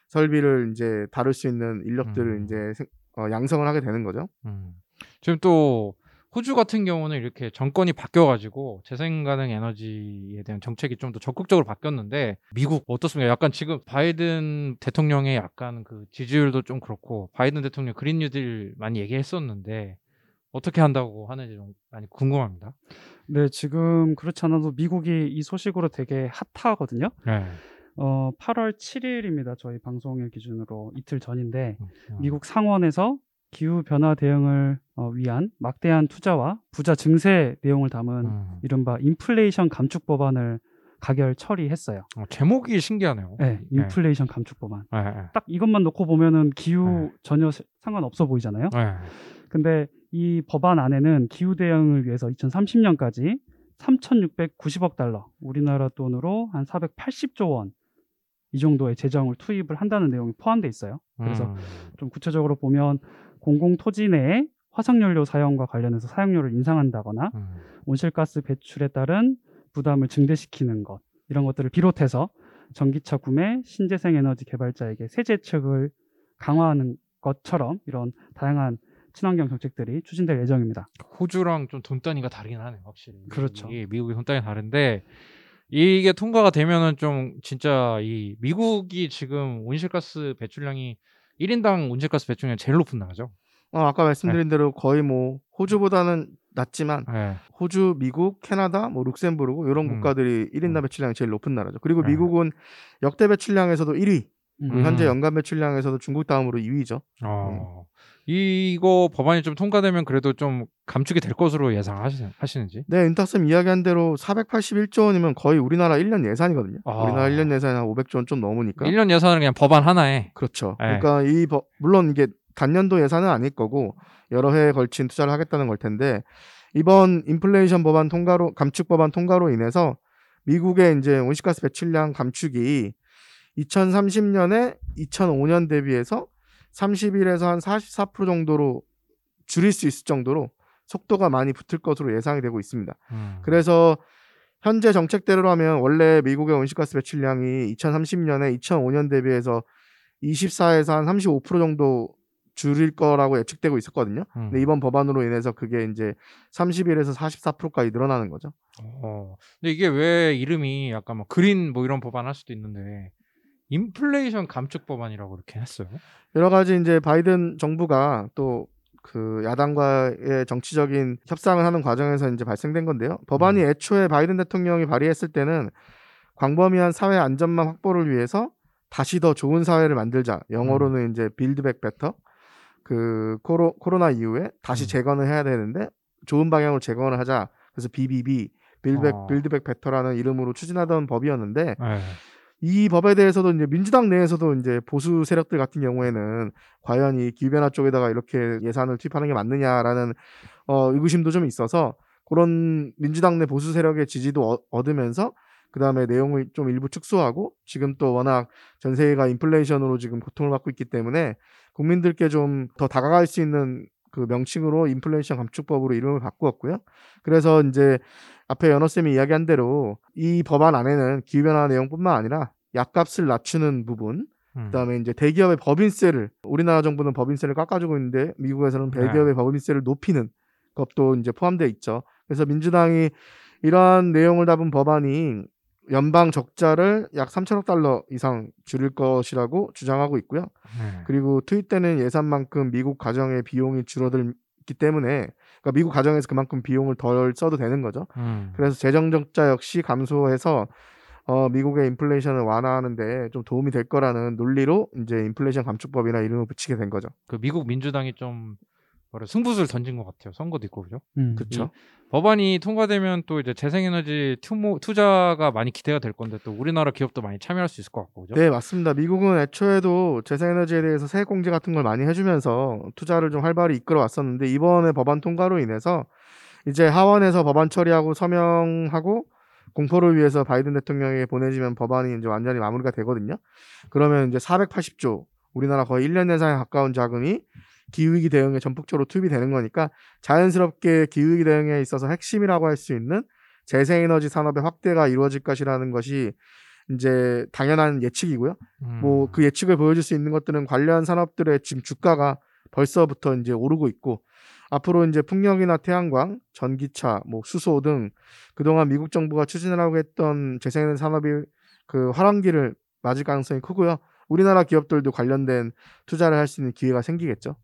설비를 이제 다룰 수 있는 인력들을 음. 이제 생- 어, 양성을 하게 되는 거죠. 음. 지금 또 호주 같은 경우는 이렇게 정권이 바뀌어가지고 재생 가능 에너지에 대한 정책이 좀 더 적극적으로 바뀌었는데 미국 어떻습니까? 약간 지금 바이든 대통령의 약간 그 지지율도 좀 그렇고 바이든 대통령 그린 뉴딜 많이 얘기했었는데 어떻게 한다고 하는지 좀 많이 궁금합니다. 네, 지금 그렇지 않아도 미국이 이 소식으로 되게 핫하거든요. 네. 어, 8월 7일입니다. 저희 방송일 기준으로 이틀 전인데 음. 미국 상원에서 기후 변화 대응을 어, 위한 막대한 투자와 부자 증세 내용을 담은 음. 이른바 인플레이션 감축 법안을 가결 처리했어요. 어, 제목이 신기하네요. 네, 인플레이션 감축 법안. 네, 네. 딱 이것만 놓고 보면은 기후 네. 전혀 세- 상관없어 보이잖아요. 네. 근데 이 법안 안에는 기후 대응을 위해서 2030년까지 3,690억 달러, 우리나라 돈으로 한 480조 원 이 정도의 재정을 투입을 한다는 내용이 포함되어 있어요. 그래서 음. 좀 구체적으로 보면 공공 토지 내에 화석연료 사용과 관련해서 사용료를 인상한다거나 음. 온실가스 배출에 따른 부담을 증대시키는 것 이런 것들을 비롯해서 전기차 구매, 신재생 에너지 개발자에게 세제 혜택을 강화하는 것처럼 이런 다양한 친환경 정책들이 추진될 예정입니다. 호주랑 좀 돈 단위가 다르긴 하네요, 확실히. 그렇죠. 미국이, 미국이 돈 단위 다른데 이게 통과가 되면은 좀 진짜 이 미국이 지금 온실가스 배출량이 1인당 온실가스 배출량이 제일 높은 나라죠. 어, 아까 말씀드린 대로 거의 뭐 호주보다는 낮지만 네. 호주, 미국, 캐나다, 뭐 룩셈부르크 이런 음. 국가들이 1인당 음. 배출량이 제일 높은 나라죠. 그리고 네. 미국은 역대 배출량에서도 1위, 음. 현재 음. 연간 배출량에서도 중국 다음으로 2위죠. 어. 이거 법안이 좀 통과되면 그래도 좀 감축이 될 것으로 예상하시는지. 네, 인탁쌤 이야기한 대로 481조 원이면 거의 우리나라 1년 예산이거든요. 아. 우리나라 1년 예산이 한 500조 원 좀 넘으니까. 1년 예산은 그냥 법안 하나에 그렇죠. 네. 그러니까 이 법- 물론 이게 단년도 예산은 아닐 거고 여러 해에 걸친 투자를 하겠다는 걸 텐데 이번 인플레이션 법안 통과로 감축 법안 통과로 인해서 미국의 이제 온실가스 배출량 감축이 2030년에 2005년 대비해서 31에서 한 44% 정도로 줄일 수 있을 정도로 속도가 많이 붙을 것으로 예상이 되고 있습니다. 음. 그래서 현재 정책대로라면 원래 미국의 온실가스 배출량이 2030년에 2005년 대비해서 24에서 한 35% 정도 줄일 거라고 예측되고 있었거든요. 음. 근데 이번 법안으로 인해서 그게 이제 31에서 44%까지 늘어나는 거죠. 어. 근데 이게 왜 이름이 약간 뭐 그린 뭐 이런 법안 할 수도 있는데 인플레이션 감축 법안이라고 이렇게 했어요. 여러 가지 이제 바이든 정부가 또 그 야당과의 정치적인 협상을 하는 과정에서 이제 발생된 건데요. 법안이 음. 애초에 바이든 대통령이 발의했을 때는 광범위한 사회 안전망 확보를 위해서 다시 더 좋은 사회를 만들자. 영어로는 이제 빌드백 베터. 그 코로, 코로나 이후에 다시 음. 재건을 해야 되는데 좋은 방향으로 재건을 하자. 그래서 BBB 빌드백 어. 빌드백 베터라는 이름으로 추진하던 법이었는데 네. 이 법에 대해서도 이제 민주당 내에서도 이제 보수 세력들 같은 경우에는 과연 이 기후변화 쪽에다가 이렇게 예산을 투입하는 게 맞느냐라는 어, 의구심도 좀 있어서 그런 민주당 내 보수 세력의 지지도 어- 얻으면서 그 다음에 내용을 좀 일부 축소하고 지금 또 워낙 전 세계가 인플레이션으로 지금 고통을 받고 있기 때문에 국민들께 좀 더 다가갈 수 있는 그 명칭으로 인플레이션 감축법으로 이름을 바꾸었고요. 그래서 이제 앞에 연어 쌤이 이야기한 대로 이 법안 안에는 기후변화 내용뿐만 아니라 약값을 낮추는 부분, 음. 그다음에 이제 대기업의 법인세를 우리나라 정부는 법인세를 깎아주고 있는데 미국에서는 네. 대기업의 법인세를 높이는 것도 이제 포함되어 있죠. 그래서 민주당이 이러한 내용을 담은 법안이 연방 적자를 약 3천억 달러 이상 줄일 것이라고 주장하고 있고요. 네. 그리고 투입되는 예산만큼 미국 가정의 비용이 줄어들기 때문에 그러니까 미국 가정에서 그만큼 비용을 덜 써도 되는 거죠. 음. 그래서 재정 적자 역시 감소해서 어, 미국의 인플레이션을 완화하는데 좀 도움이 될 거라는 논리로 이제 인플레이션 감축법이나 이름을 붙이게 된 거죠. 그 미국 민주당이 좀 뭐라 승부수를 던진 것 같아요. 선거도 있고 그죠? 음. 그렇죠. 법안이 통과되면 또 이제 재생에너지 투모, 투자가 많이 기대가 될 건데 또 우리나라 기업도 많이 참여할 수 있을 것 같고 그죠? 네, 맞습니다. 미국은 애초에도 재생에너지에 대해서 세액 공제 같은 걸 많이 해주면서 투자를 좀 활발히 이끌어 왔었는데 이번에 법안 통과로 인해서 이제 하원에서 법안 처리하고 서명하고 공포를 위해서 바이든 대통령에게 보내지면 법안이 이제 완전히 마무리가 되거든요. 그러면 이제 480조 우리나라 거의 1년 예산에 가까운 자금이 기후위기 대응에 전폭적으로 투입이 되는 거니까 자연스럽게 기후위기 대응에 있어서 핵심이라고 할 수 있는 재생에너지 산업의 확대가 이루어질 것이라는 것이 이제 당연한 예측이고요. 음. 뭐그 예측을 보여줄 수 있는 것들은 관련 산업들의 지금 주가가 벌써부터 이제 오르고 있고 앞으로 이제 풍력이나 태양광, 전기차, 뭐 수소 등 그동안 미국 정부가 추진하려고 했던 재생에너지 산업이 그 활황기를 맞을 가능성이 크고요. 우리나라 기업들도 관련된 투자를 할 수 있는 기회가 생기겠죠.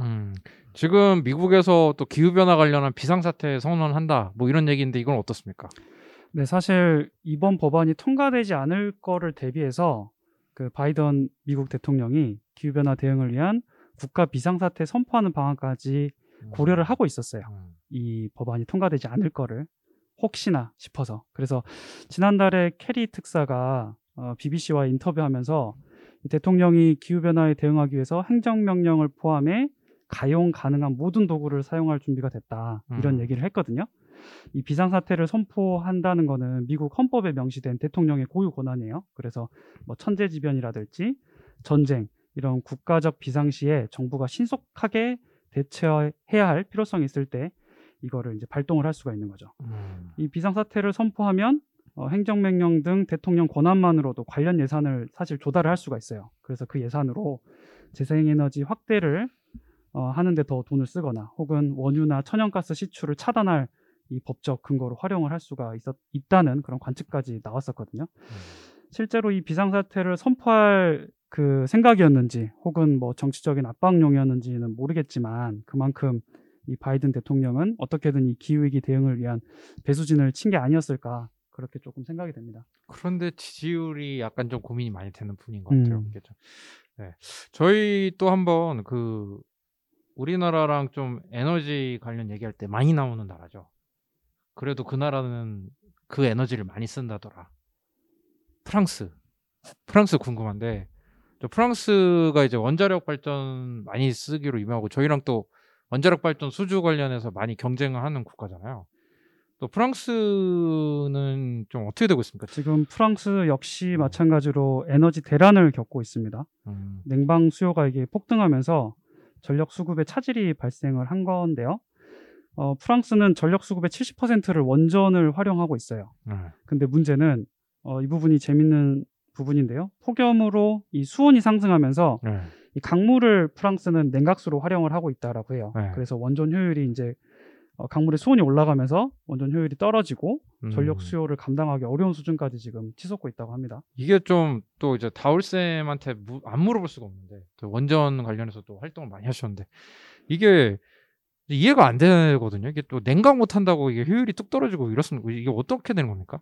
음. 지금 미국에서 또 기후 변화 관련한 비상 사태 선언한다 뭐 이런 얘기인데 이건 어떻습니까? 네, 사실 이번 법안이 통과되지 않을 거를 대비해서 그 바이든 미국 대통령이 기후 변화 대응을 위한 국가 비상 사태 선포하는 방안까지 고려를 하고 있었어요. 음. 이 법안이 통과되지 않을 거를 혹시나 싶어서 그래서 지난달에 케리 특사가 어, BBC와 인터뷰하면서 이 대통령이 기후 변화에 대응하기 위해서 행정명령을 포함해 가용 가능한 모든 도구를 사용할 준비가 됐다 이런 음. 얘기를 했거든요. 이 비상사태를 선포한다는 거는 미국 헌법에 명시된 대통령의 고유 권한이에요. 그래서 뭐 천재지변이라든지 전쟁 이런 국가적 비상시에 정부가 신속하게 대처해야 할 필요성이 있을 때 이거를 이제 발동을 할 수가 있는 거죠. 음. 이 비상사태를 선포하면 어, 행정명령 등 대통령 권한만으로도 관련 예산을 사실 조달을 할 수가 있어요. 그래서 그 예산으로 재생에너지 확대를 어, 하는데 더 돈을 쓰거나 혹은 원유나 천연가스 시출을 차단할 이 법적 근거로 활용을 할 수가 있었, 있다는 그런 관측까지 나왔었거든요. 실제로 이 비상사태를 선포할 그 생각이었는지 혹은 뭐 정치적인 압박용이었는지는 모르겠지만 그만큼 이 바이든 대통령은 어떻게든 이 기후위기 대응을 위한 배수진을 친 게 아니었을까 그렇게 조금 생각이 됩니다. 그런데 지지율이 약간 좀 고민이 많이 되는 분인 것 같아요. 음. 네. 저희 또 한번 그 우리나라랑 좀 에너지 관련 얘기할 때 많이 나오는 나라죠. 그래도 그 나라는 그 에너지를 많이 쓴다더라. 프랑스. 프랑스 궁금한데 저 프랑스가 이제 원자력 발전 많이 쓰기로 유명하고 저희랑 또 원자력 발전 수주 관련해서 많이 경쟁을 하는 국가잖아요. 또 프랑스는 좀 어떻게 되고 있습니까? 지금 프랑스 역시 마찬가지로 에너지 대란을 겪고 있습니다. 음, 냉방 수요가 이게 폭등하면서 전력 수급에 차질이 발생을 한 건데요. 어, 프랑스는 전력 수급의 70%를 원전을 활용하고 있어요. 네. 근데 문제는 어, 이 부분이 재밌는 부분인데요. 폭염으로 이 수온이 상승하면서 네. 이 강물을 프랑스는 냉각수로 활용을 하고 있다라고 해요. 네. 그래서 원전 효율이 이제 어, 강물의 수온이 올라가면서 원전 효율이 떨어지고 음. 전력 수요를 감당하기 어려운 수준까지 지금 치솟고 있다고 합니다. 이게 좀 또 이제 다울 쌤한테 무- 안 물어볼 수가 없는데 또 원전 관련해서 또 활동을 많이 하셨는데 이게 이해가 안 되거든요. 이게 또 냉각 못 한다고 이게 효율이 뚝 떨어지고 이렇습니다. 이게 어떻게 되는 겁니까?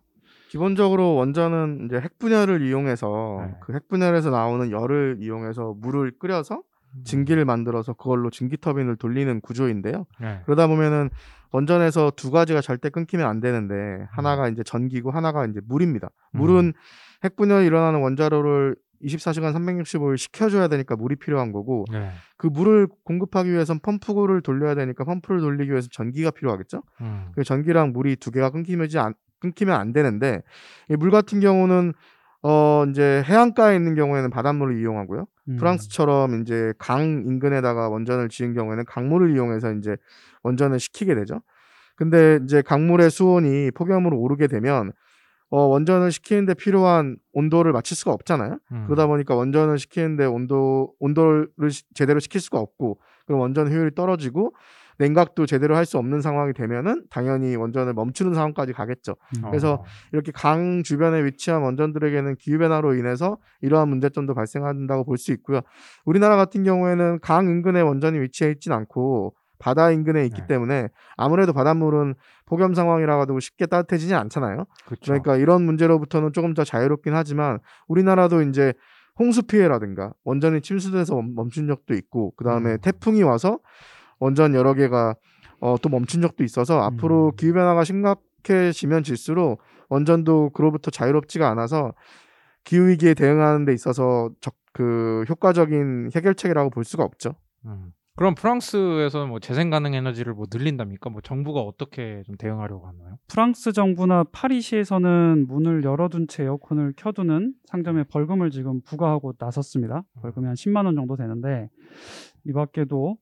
기본적으로 원전은 이제 핵 분열을 이용해서 네. 그 핵 분열에서 나오는 열을 이용해서 물을 끓여서 증기를 만들어서 그걸로 증기 터빈을 돌리는 구조인데요. 네. 그러다 보면은 원전에서 두 가지가 절대 끊기면 안 되는데 하나가 이제 전기고 하나가 이제 물입니다. 물은 핵 분열이 일어나는 원자로를 24시간 365일 식혀줘야 되니까 물이 필요한 거고 네. 그 물을 공급하기 위해선 펌프를 돌려야 되니까 펌프를 돌리기 위해서 전기가 필요하겠죠. 음. 그 전기랑 물이 두 개가 끊기면 안, 끊기면 안 되는데 이 물 같은 경우는 어 이제 해안가에 있는 경우에는 바닷물을 이용하고요. 음. 프랑스처럼 이제 강 인근에다가 원전을 지은 경우에는 강물을 이용해서 이제 원전을 식히게 되죠. 근데 이제 강물의 수온이 폭염으로 오르게 되면 어 원전을 식히는데 필요한 온도를 맞출 수가 없잖아요. 음. 그러다 보니까 원전을 식히는데 온도 온도를 시- 제대로 식힐 수가 없고 그럼 원전 효율이 떨어지고 냉각도 제대로 할 수 없는 상황이 되면은 당연히 원전을 멈추는 상황까지 가겠죠. 그래서 어. 이렇게 강 주변에 위치한 원전들에게는 기후 변화로 인해서 이러한 문제점도 발생한다고 볼 수 있고요. 우리나라 같은 경우에는 강 인근에 원전이 위치해 있진 않고 바다 인근에 있기 네. 때문에 아무래도 바닷물은 폭염 상황이라 가지고 쉽게 따뜻해지지 않잖아요. 그렇죠. 그러니까 이런 문제로부터는 조금 더 자유롭긴 하지만 우리나라도 이제 홍수 피해라든가 원전이 침수돼서 멈- 멈춘 적도 있고 그 다음에 음. 태풍이 와서 원전 여러 개가 어, 또 멈춘 적도 있어서 앞으로 음. 기후 변화가 심각해지면 질수록 원전도 그로부터 자유롭지가 않아서 기후 위기에 대응하는 데 있어서 적, 그 효과적인 해결책이라고 볼 수가 없죠. 음. 그럼 프랑스에서는 뭐 재생 가능 에너지를 뭐 늘린답니까? 뭐 정부가 어떻게 좀 대응하려고 하나요? 프랑스 정부나 파리시에서는 문을 열어둔 채 에어컨을 켜두는 상점에 벌금을 지금 부과하고 나섰습니다. 벌금이 한 10만 원 정도 되는데 이 밖에도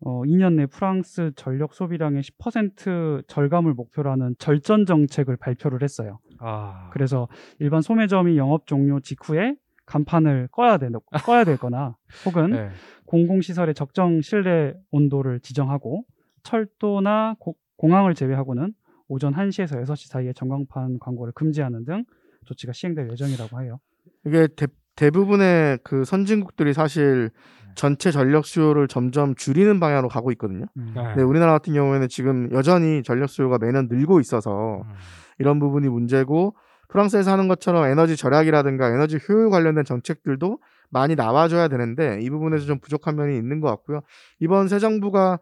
어, 2년 내 프랑스 전력 소비량의 10% 절감을 목표로 하는 절전 정책을 발표를 했어요. 아, 그래서 일반 소매점이 영업 종료 직후에 간판을 꺼야 되 꺼야 되거나 혹은 네. 공공시설의 적정 실내 온도를 지정하고 철도나 고- 공항을 제외하고는 오전 1시에서 6시 사이에 전광판 광고를 금지하는 등 조치가 시행될 예정이라고 해요. 이게 대, 대부분의 그 선진국들이 사실 네. 전체 전력 수요를 점점 줄이는 방향으로 가고 있거든요. 음. 네. 근데 우리나라 같은 경우에는 지금 여전히 전력 수요가 매년 늘고 있어서 음. 이런 부분이 문제고 프랑스에서 하는 것처럼 에너지 절약이라든가 에너지 효율 관련된 정책들도 많이 나와줘야 되는데 이 부분에서 좀 부족한 면이 있는 것 같고요. 이번 새 정부가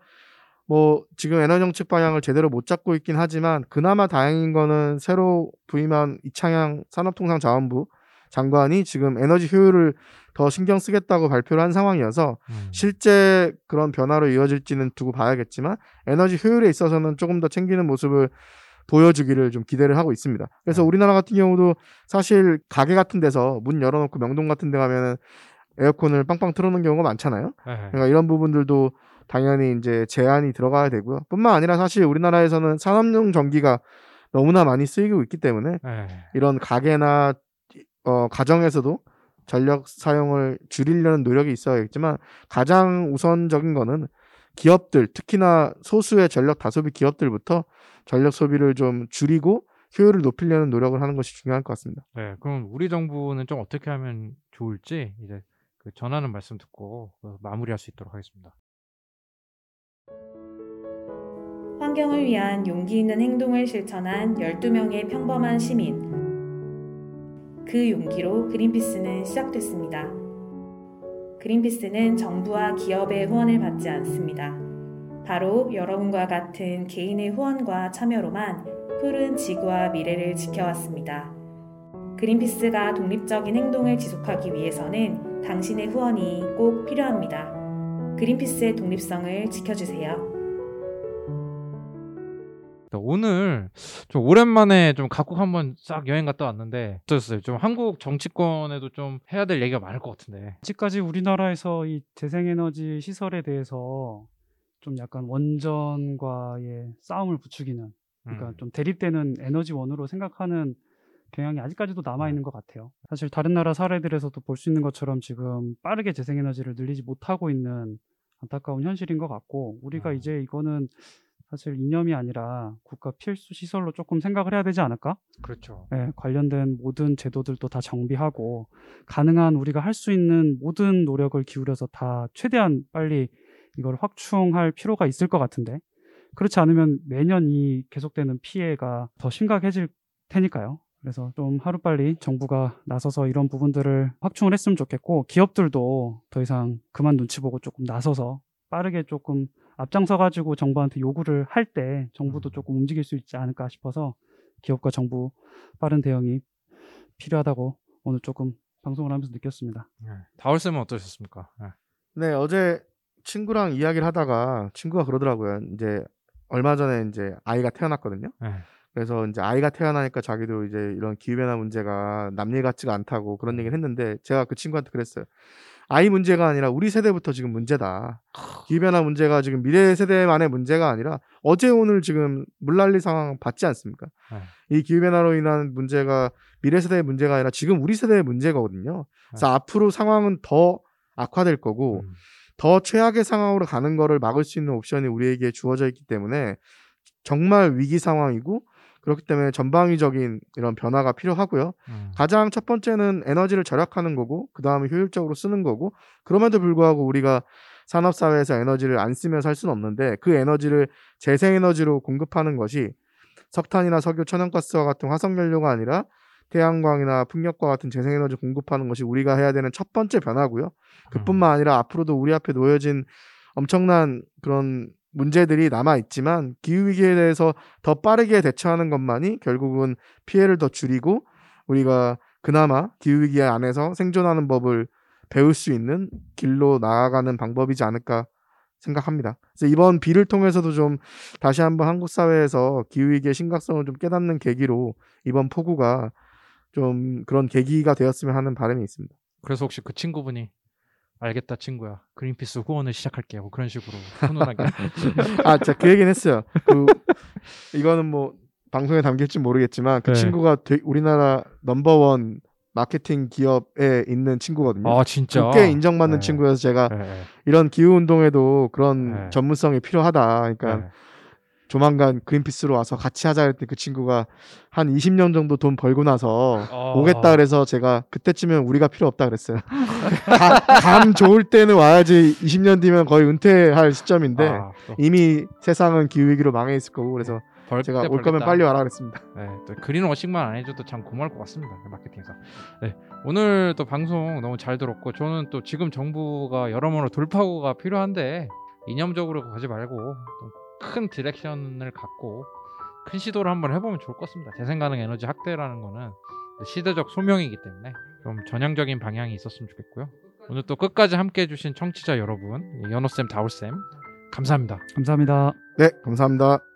뭐 지금 에너지 정책 방향을 제대로 못 잡고 있긴 하지만 그나마 다행인 거는 새로 부임한 이창양 산업통상자원부 장관이 지금 에너지 효율을 더 신경 쓰겠다고 발표를 한 상황이어서 음. 실제 그런 변화로 이어질지는 두고 봐야겠지만 에너지 효율에 있어서는 조금 더 챙기는 모습을 보여주기를 좀 기대를 하고 있습니다. 그래서 네. 우리나라 같은 경우도 사실 가게 같은 데서 문 열어놓고 명동 같은 데 가면은 에어컨을 빵빵 틀어놓는 경우가 많잖아요. 네. 그러니까 이런 부분들도 당연히 이제 제한이 들어가야 되고요. 뿐만 아니라 사실 우리나라에서는 산업용 전기가 너무나 많이 쓰이고 있기 때문에 네. 이런 가게나 어, 가정에서도 전력 사용을 줄이려는 노력이 있어야겠지만 가장 우선적인 거는 기업들 특히나 소수의 전력 다소비 기업들부터 전력 소비를 좀 줄이고 효율을 높이려는 노력을 하는 것이 중요할 것 같습니다. 네, 그럼 우리 정부는 좀 어떻게 하면 좋을지 이제 그 전하는 말씀 듣고 그 마무리할 수 있도록 하겠습니다. 환경을 위한 용기 있는 행동을 실천한 12명의 평범한 시민. 그 용기로 그린피스는 시작됐습니다. 그린피스는 정부와 기업의 후원을 받지 않습니다. 바로 여러분과 같은 개인의 후원과 참여로만 푸른 지구와 미래를 지켜왔습니다. 그린피스가 독립적인 행동을 지속하기 위해서는 당신의 후원이 꼭 필요합니다. 그린피스의 독립성을 지켜주세요. 네, 오늘 좀 오랜만에 좀 각국 한번 싹 여행 갔다 왔는데 어떠셨어요? 좀 한국 정치권에도 좀 해야 될 얘기가 많을 것 같은데. 아직까지 우리나라에서 이 재생에너지 시설에 대해서 좀 약간 원전과의 싸움을 부추기는 그러니까 음. 좀 대립되는 에너지원으로 생각하는 경향이 아직까지도 남아 있는 것 같아요. 사실 다른 나라 사례들에서도 볼 수 있는 것처럼 지금 빠르게 재생에너지를 늘리지 못하고 있는 안타까운 현실인 것 같고 우리가 음. 이제 이거는 사실 이념이 아니라 국가 필수 시설로 조금 생각을 해야 되지 않을까? 그렇죠. 예, 관련된 모든 제도들도 다 정비하고 가능한 우리가 할 수 있는 모든 노력을 기울여서 다 최대한 빨리 이걸 확충할 필요가 있을 것 같은데 그렇지 않으면 매년 이 계속되는 피해가 더 심각해질 테니까요. 그래서 좀 하루빨리 정부가 나서서 이런 부분들을 확충을 했으면 좋겠고 기업들도 더 이상 그만 눈치 보고 조금 나서서 빠르게 조금 앞장서 가지고 정부한테 요구를 할 때 정부도 음. 조금 움직일 수 있지 않을까 싶어서 기업과 정부 빠른 대응이 필요하다고 오늘 조금 방송을 하면서 느꼈습니다. 네. 다울쌤은 어떠셨습니까? 네. 네, 어제 친구랑 이야기를 하다가 친구가 그러더라고요. 이제 얼마 전에 이제 아이가 태어났거든요. 네. 그래서 이제 아이가 태어나니까 자기도 이제 이런 기후변화 문제가 남일 같지가 않다고 그런 얘기를 했는데 제가 그 친구한테 그랬어요. 아이 문제가 아니라 우리 세대부터 지금 문제다. 기후변화 문제가 지금 미래 세대만의 문제가 아니라 어제 오늘 지금 물난리 상황 받지 않습니까? 이 기후변화로 인한 문제가 미래 세대의 문제가 아니라 지금 우리 세대의 문제거든요. 그래서 앞으로 상황은 더 악화될 거고 음. 더 최악의 상황으로 가는 거를 막을 수 있는 옵션이 우리에게 주어져 있기 때문에 정말 위기 상황이고 그렇기 때문에 전방위적인 이런 변화가 필요하고요. 음. 가장 첫 번째는 에너지를 절약하는 거고 그 다음에 효율적으로 쓰는 거고 그럼에도 불구하고 우리가 산업 사회에서 에너지를 안 쓰면서 할 수는 없는데 그 에너지를 재생 에너지로 공급하는 것이 석탄이나 석유, 천연가스와 같은 화석 연료가 아니라 태양광이나 풍력과 같은 재생에너지 공급하는 것이 우리가 해야 되는 첫 번째 변화고요. 그뿐만 아니라 앞으로도 우리 앞에 놓여진 엄청난 그런 문제들이 남아 있지만 기후 위기에 대해서 더 빠르게 대처하는 것만이 결국은 피해를 더 줄이고 우리가 그나마 기후 위기 안에서 생존하는 법을 배울 수 있는 길로 나아가는 방법이지 않을까 생각합니다. 그래서 이번 비를 통해서도 좀 다시 한번 한국 사회에서 기후 위기의 심각성을 좀 깨닫는 계기로 이번 폭우가 좀 그런 계기가 되었으면 하는 바람이 있습니다. 그래서 혹시 그 친구분이 알겠다 친구야 그린피스 후원을 시작할게요 뭐 그런 식으로 훈훈하게 아, 제가 그 얘기는 했어요. 그 이거는 뭐 방송에 담길지 모르겠지만 그 네. 친구가 되- 우리나라 넘버원 마케팅 기업에 있는 친구거든요. 아 진짜 꽤 인정받는 네. 친구여서 제가 네, 네. 이런 기후 운동에도 그런 네. 전문성이 필요하다. 그러니까 네. 조만간 그린피스로 와서 같이 하자 했더니 그 친구가 한 20년 정도 돈 벌고 나서 어. 오겠다 그래서 제가 그때쯤엔 우리가 필요 없다 그랬어요. 가- 감 좋을 때는 와야지 20년 뒤면 거의 은퇴할 시점인데 아, 또 이미 세상은 기후 위기로 망해 있을 거고 그래서 벌 제가 때올 거면. 빨리 와라 그랬습니다. 네, 또 그린 워싱만 안 해줘도 참 고마울 것 같습니다. 그 마케팅에서. 네, 오늘 또 방송 너무 잘 들었고 저는 또 지금 정부가 여러모로 돌파구가 필요한데 이념적으로 가지 말고 좀 큰 디렉션을 갖고 큰 시도를 한번 해보면 좋을 것 같습니다. 재생 가능 에너지 확대라는 거는 시대적 소명이기 때문에 좀 전향적인 방향이 있었으면 좋겠고요. 오늘 또 끝까지 함께 해 주신 청취자 여러분, 연호쌤, 다울쌤 감사합니다. 감사합니다. 네, 감사합니다.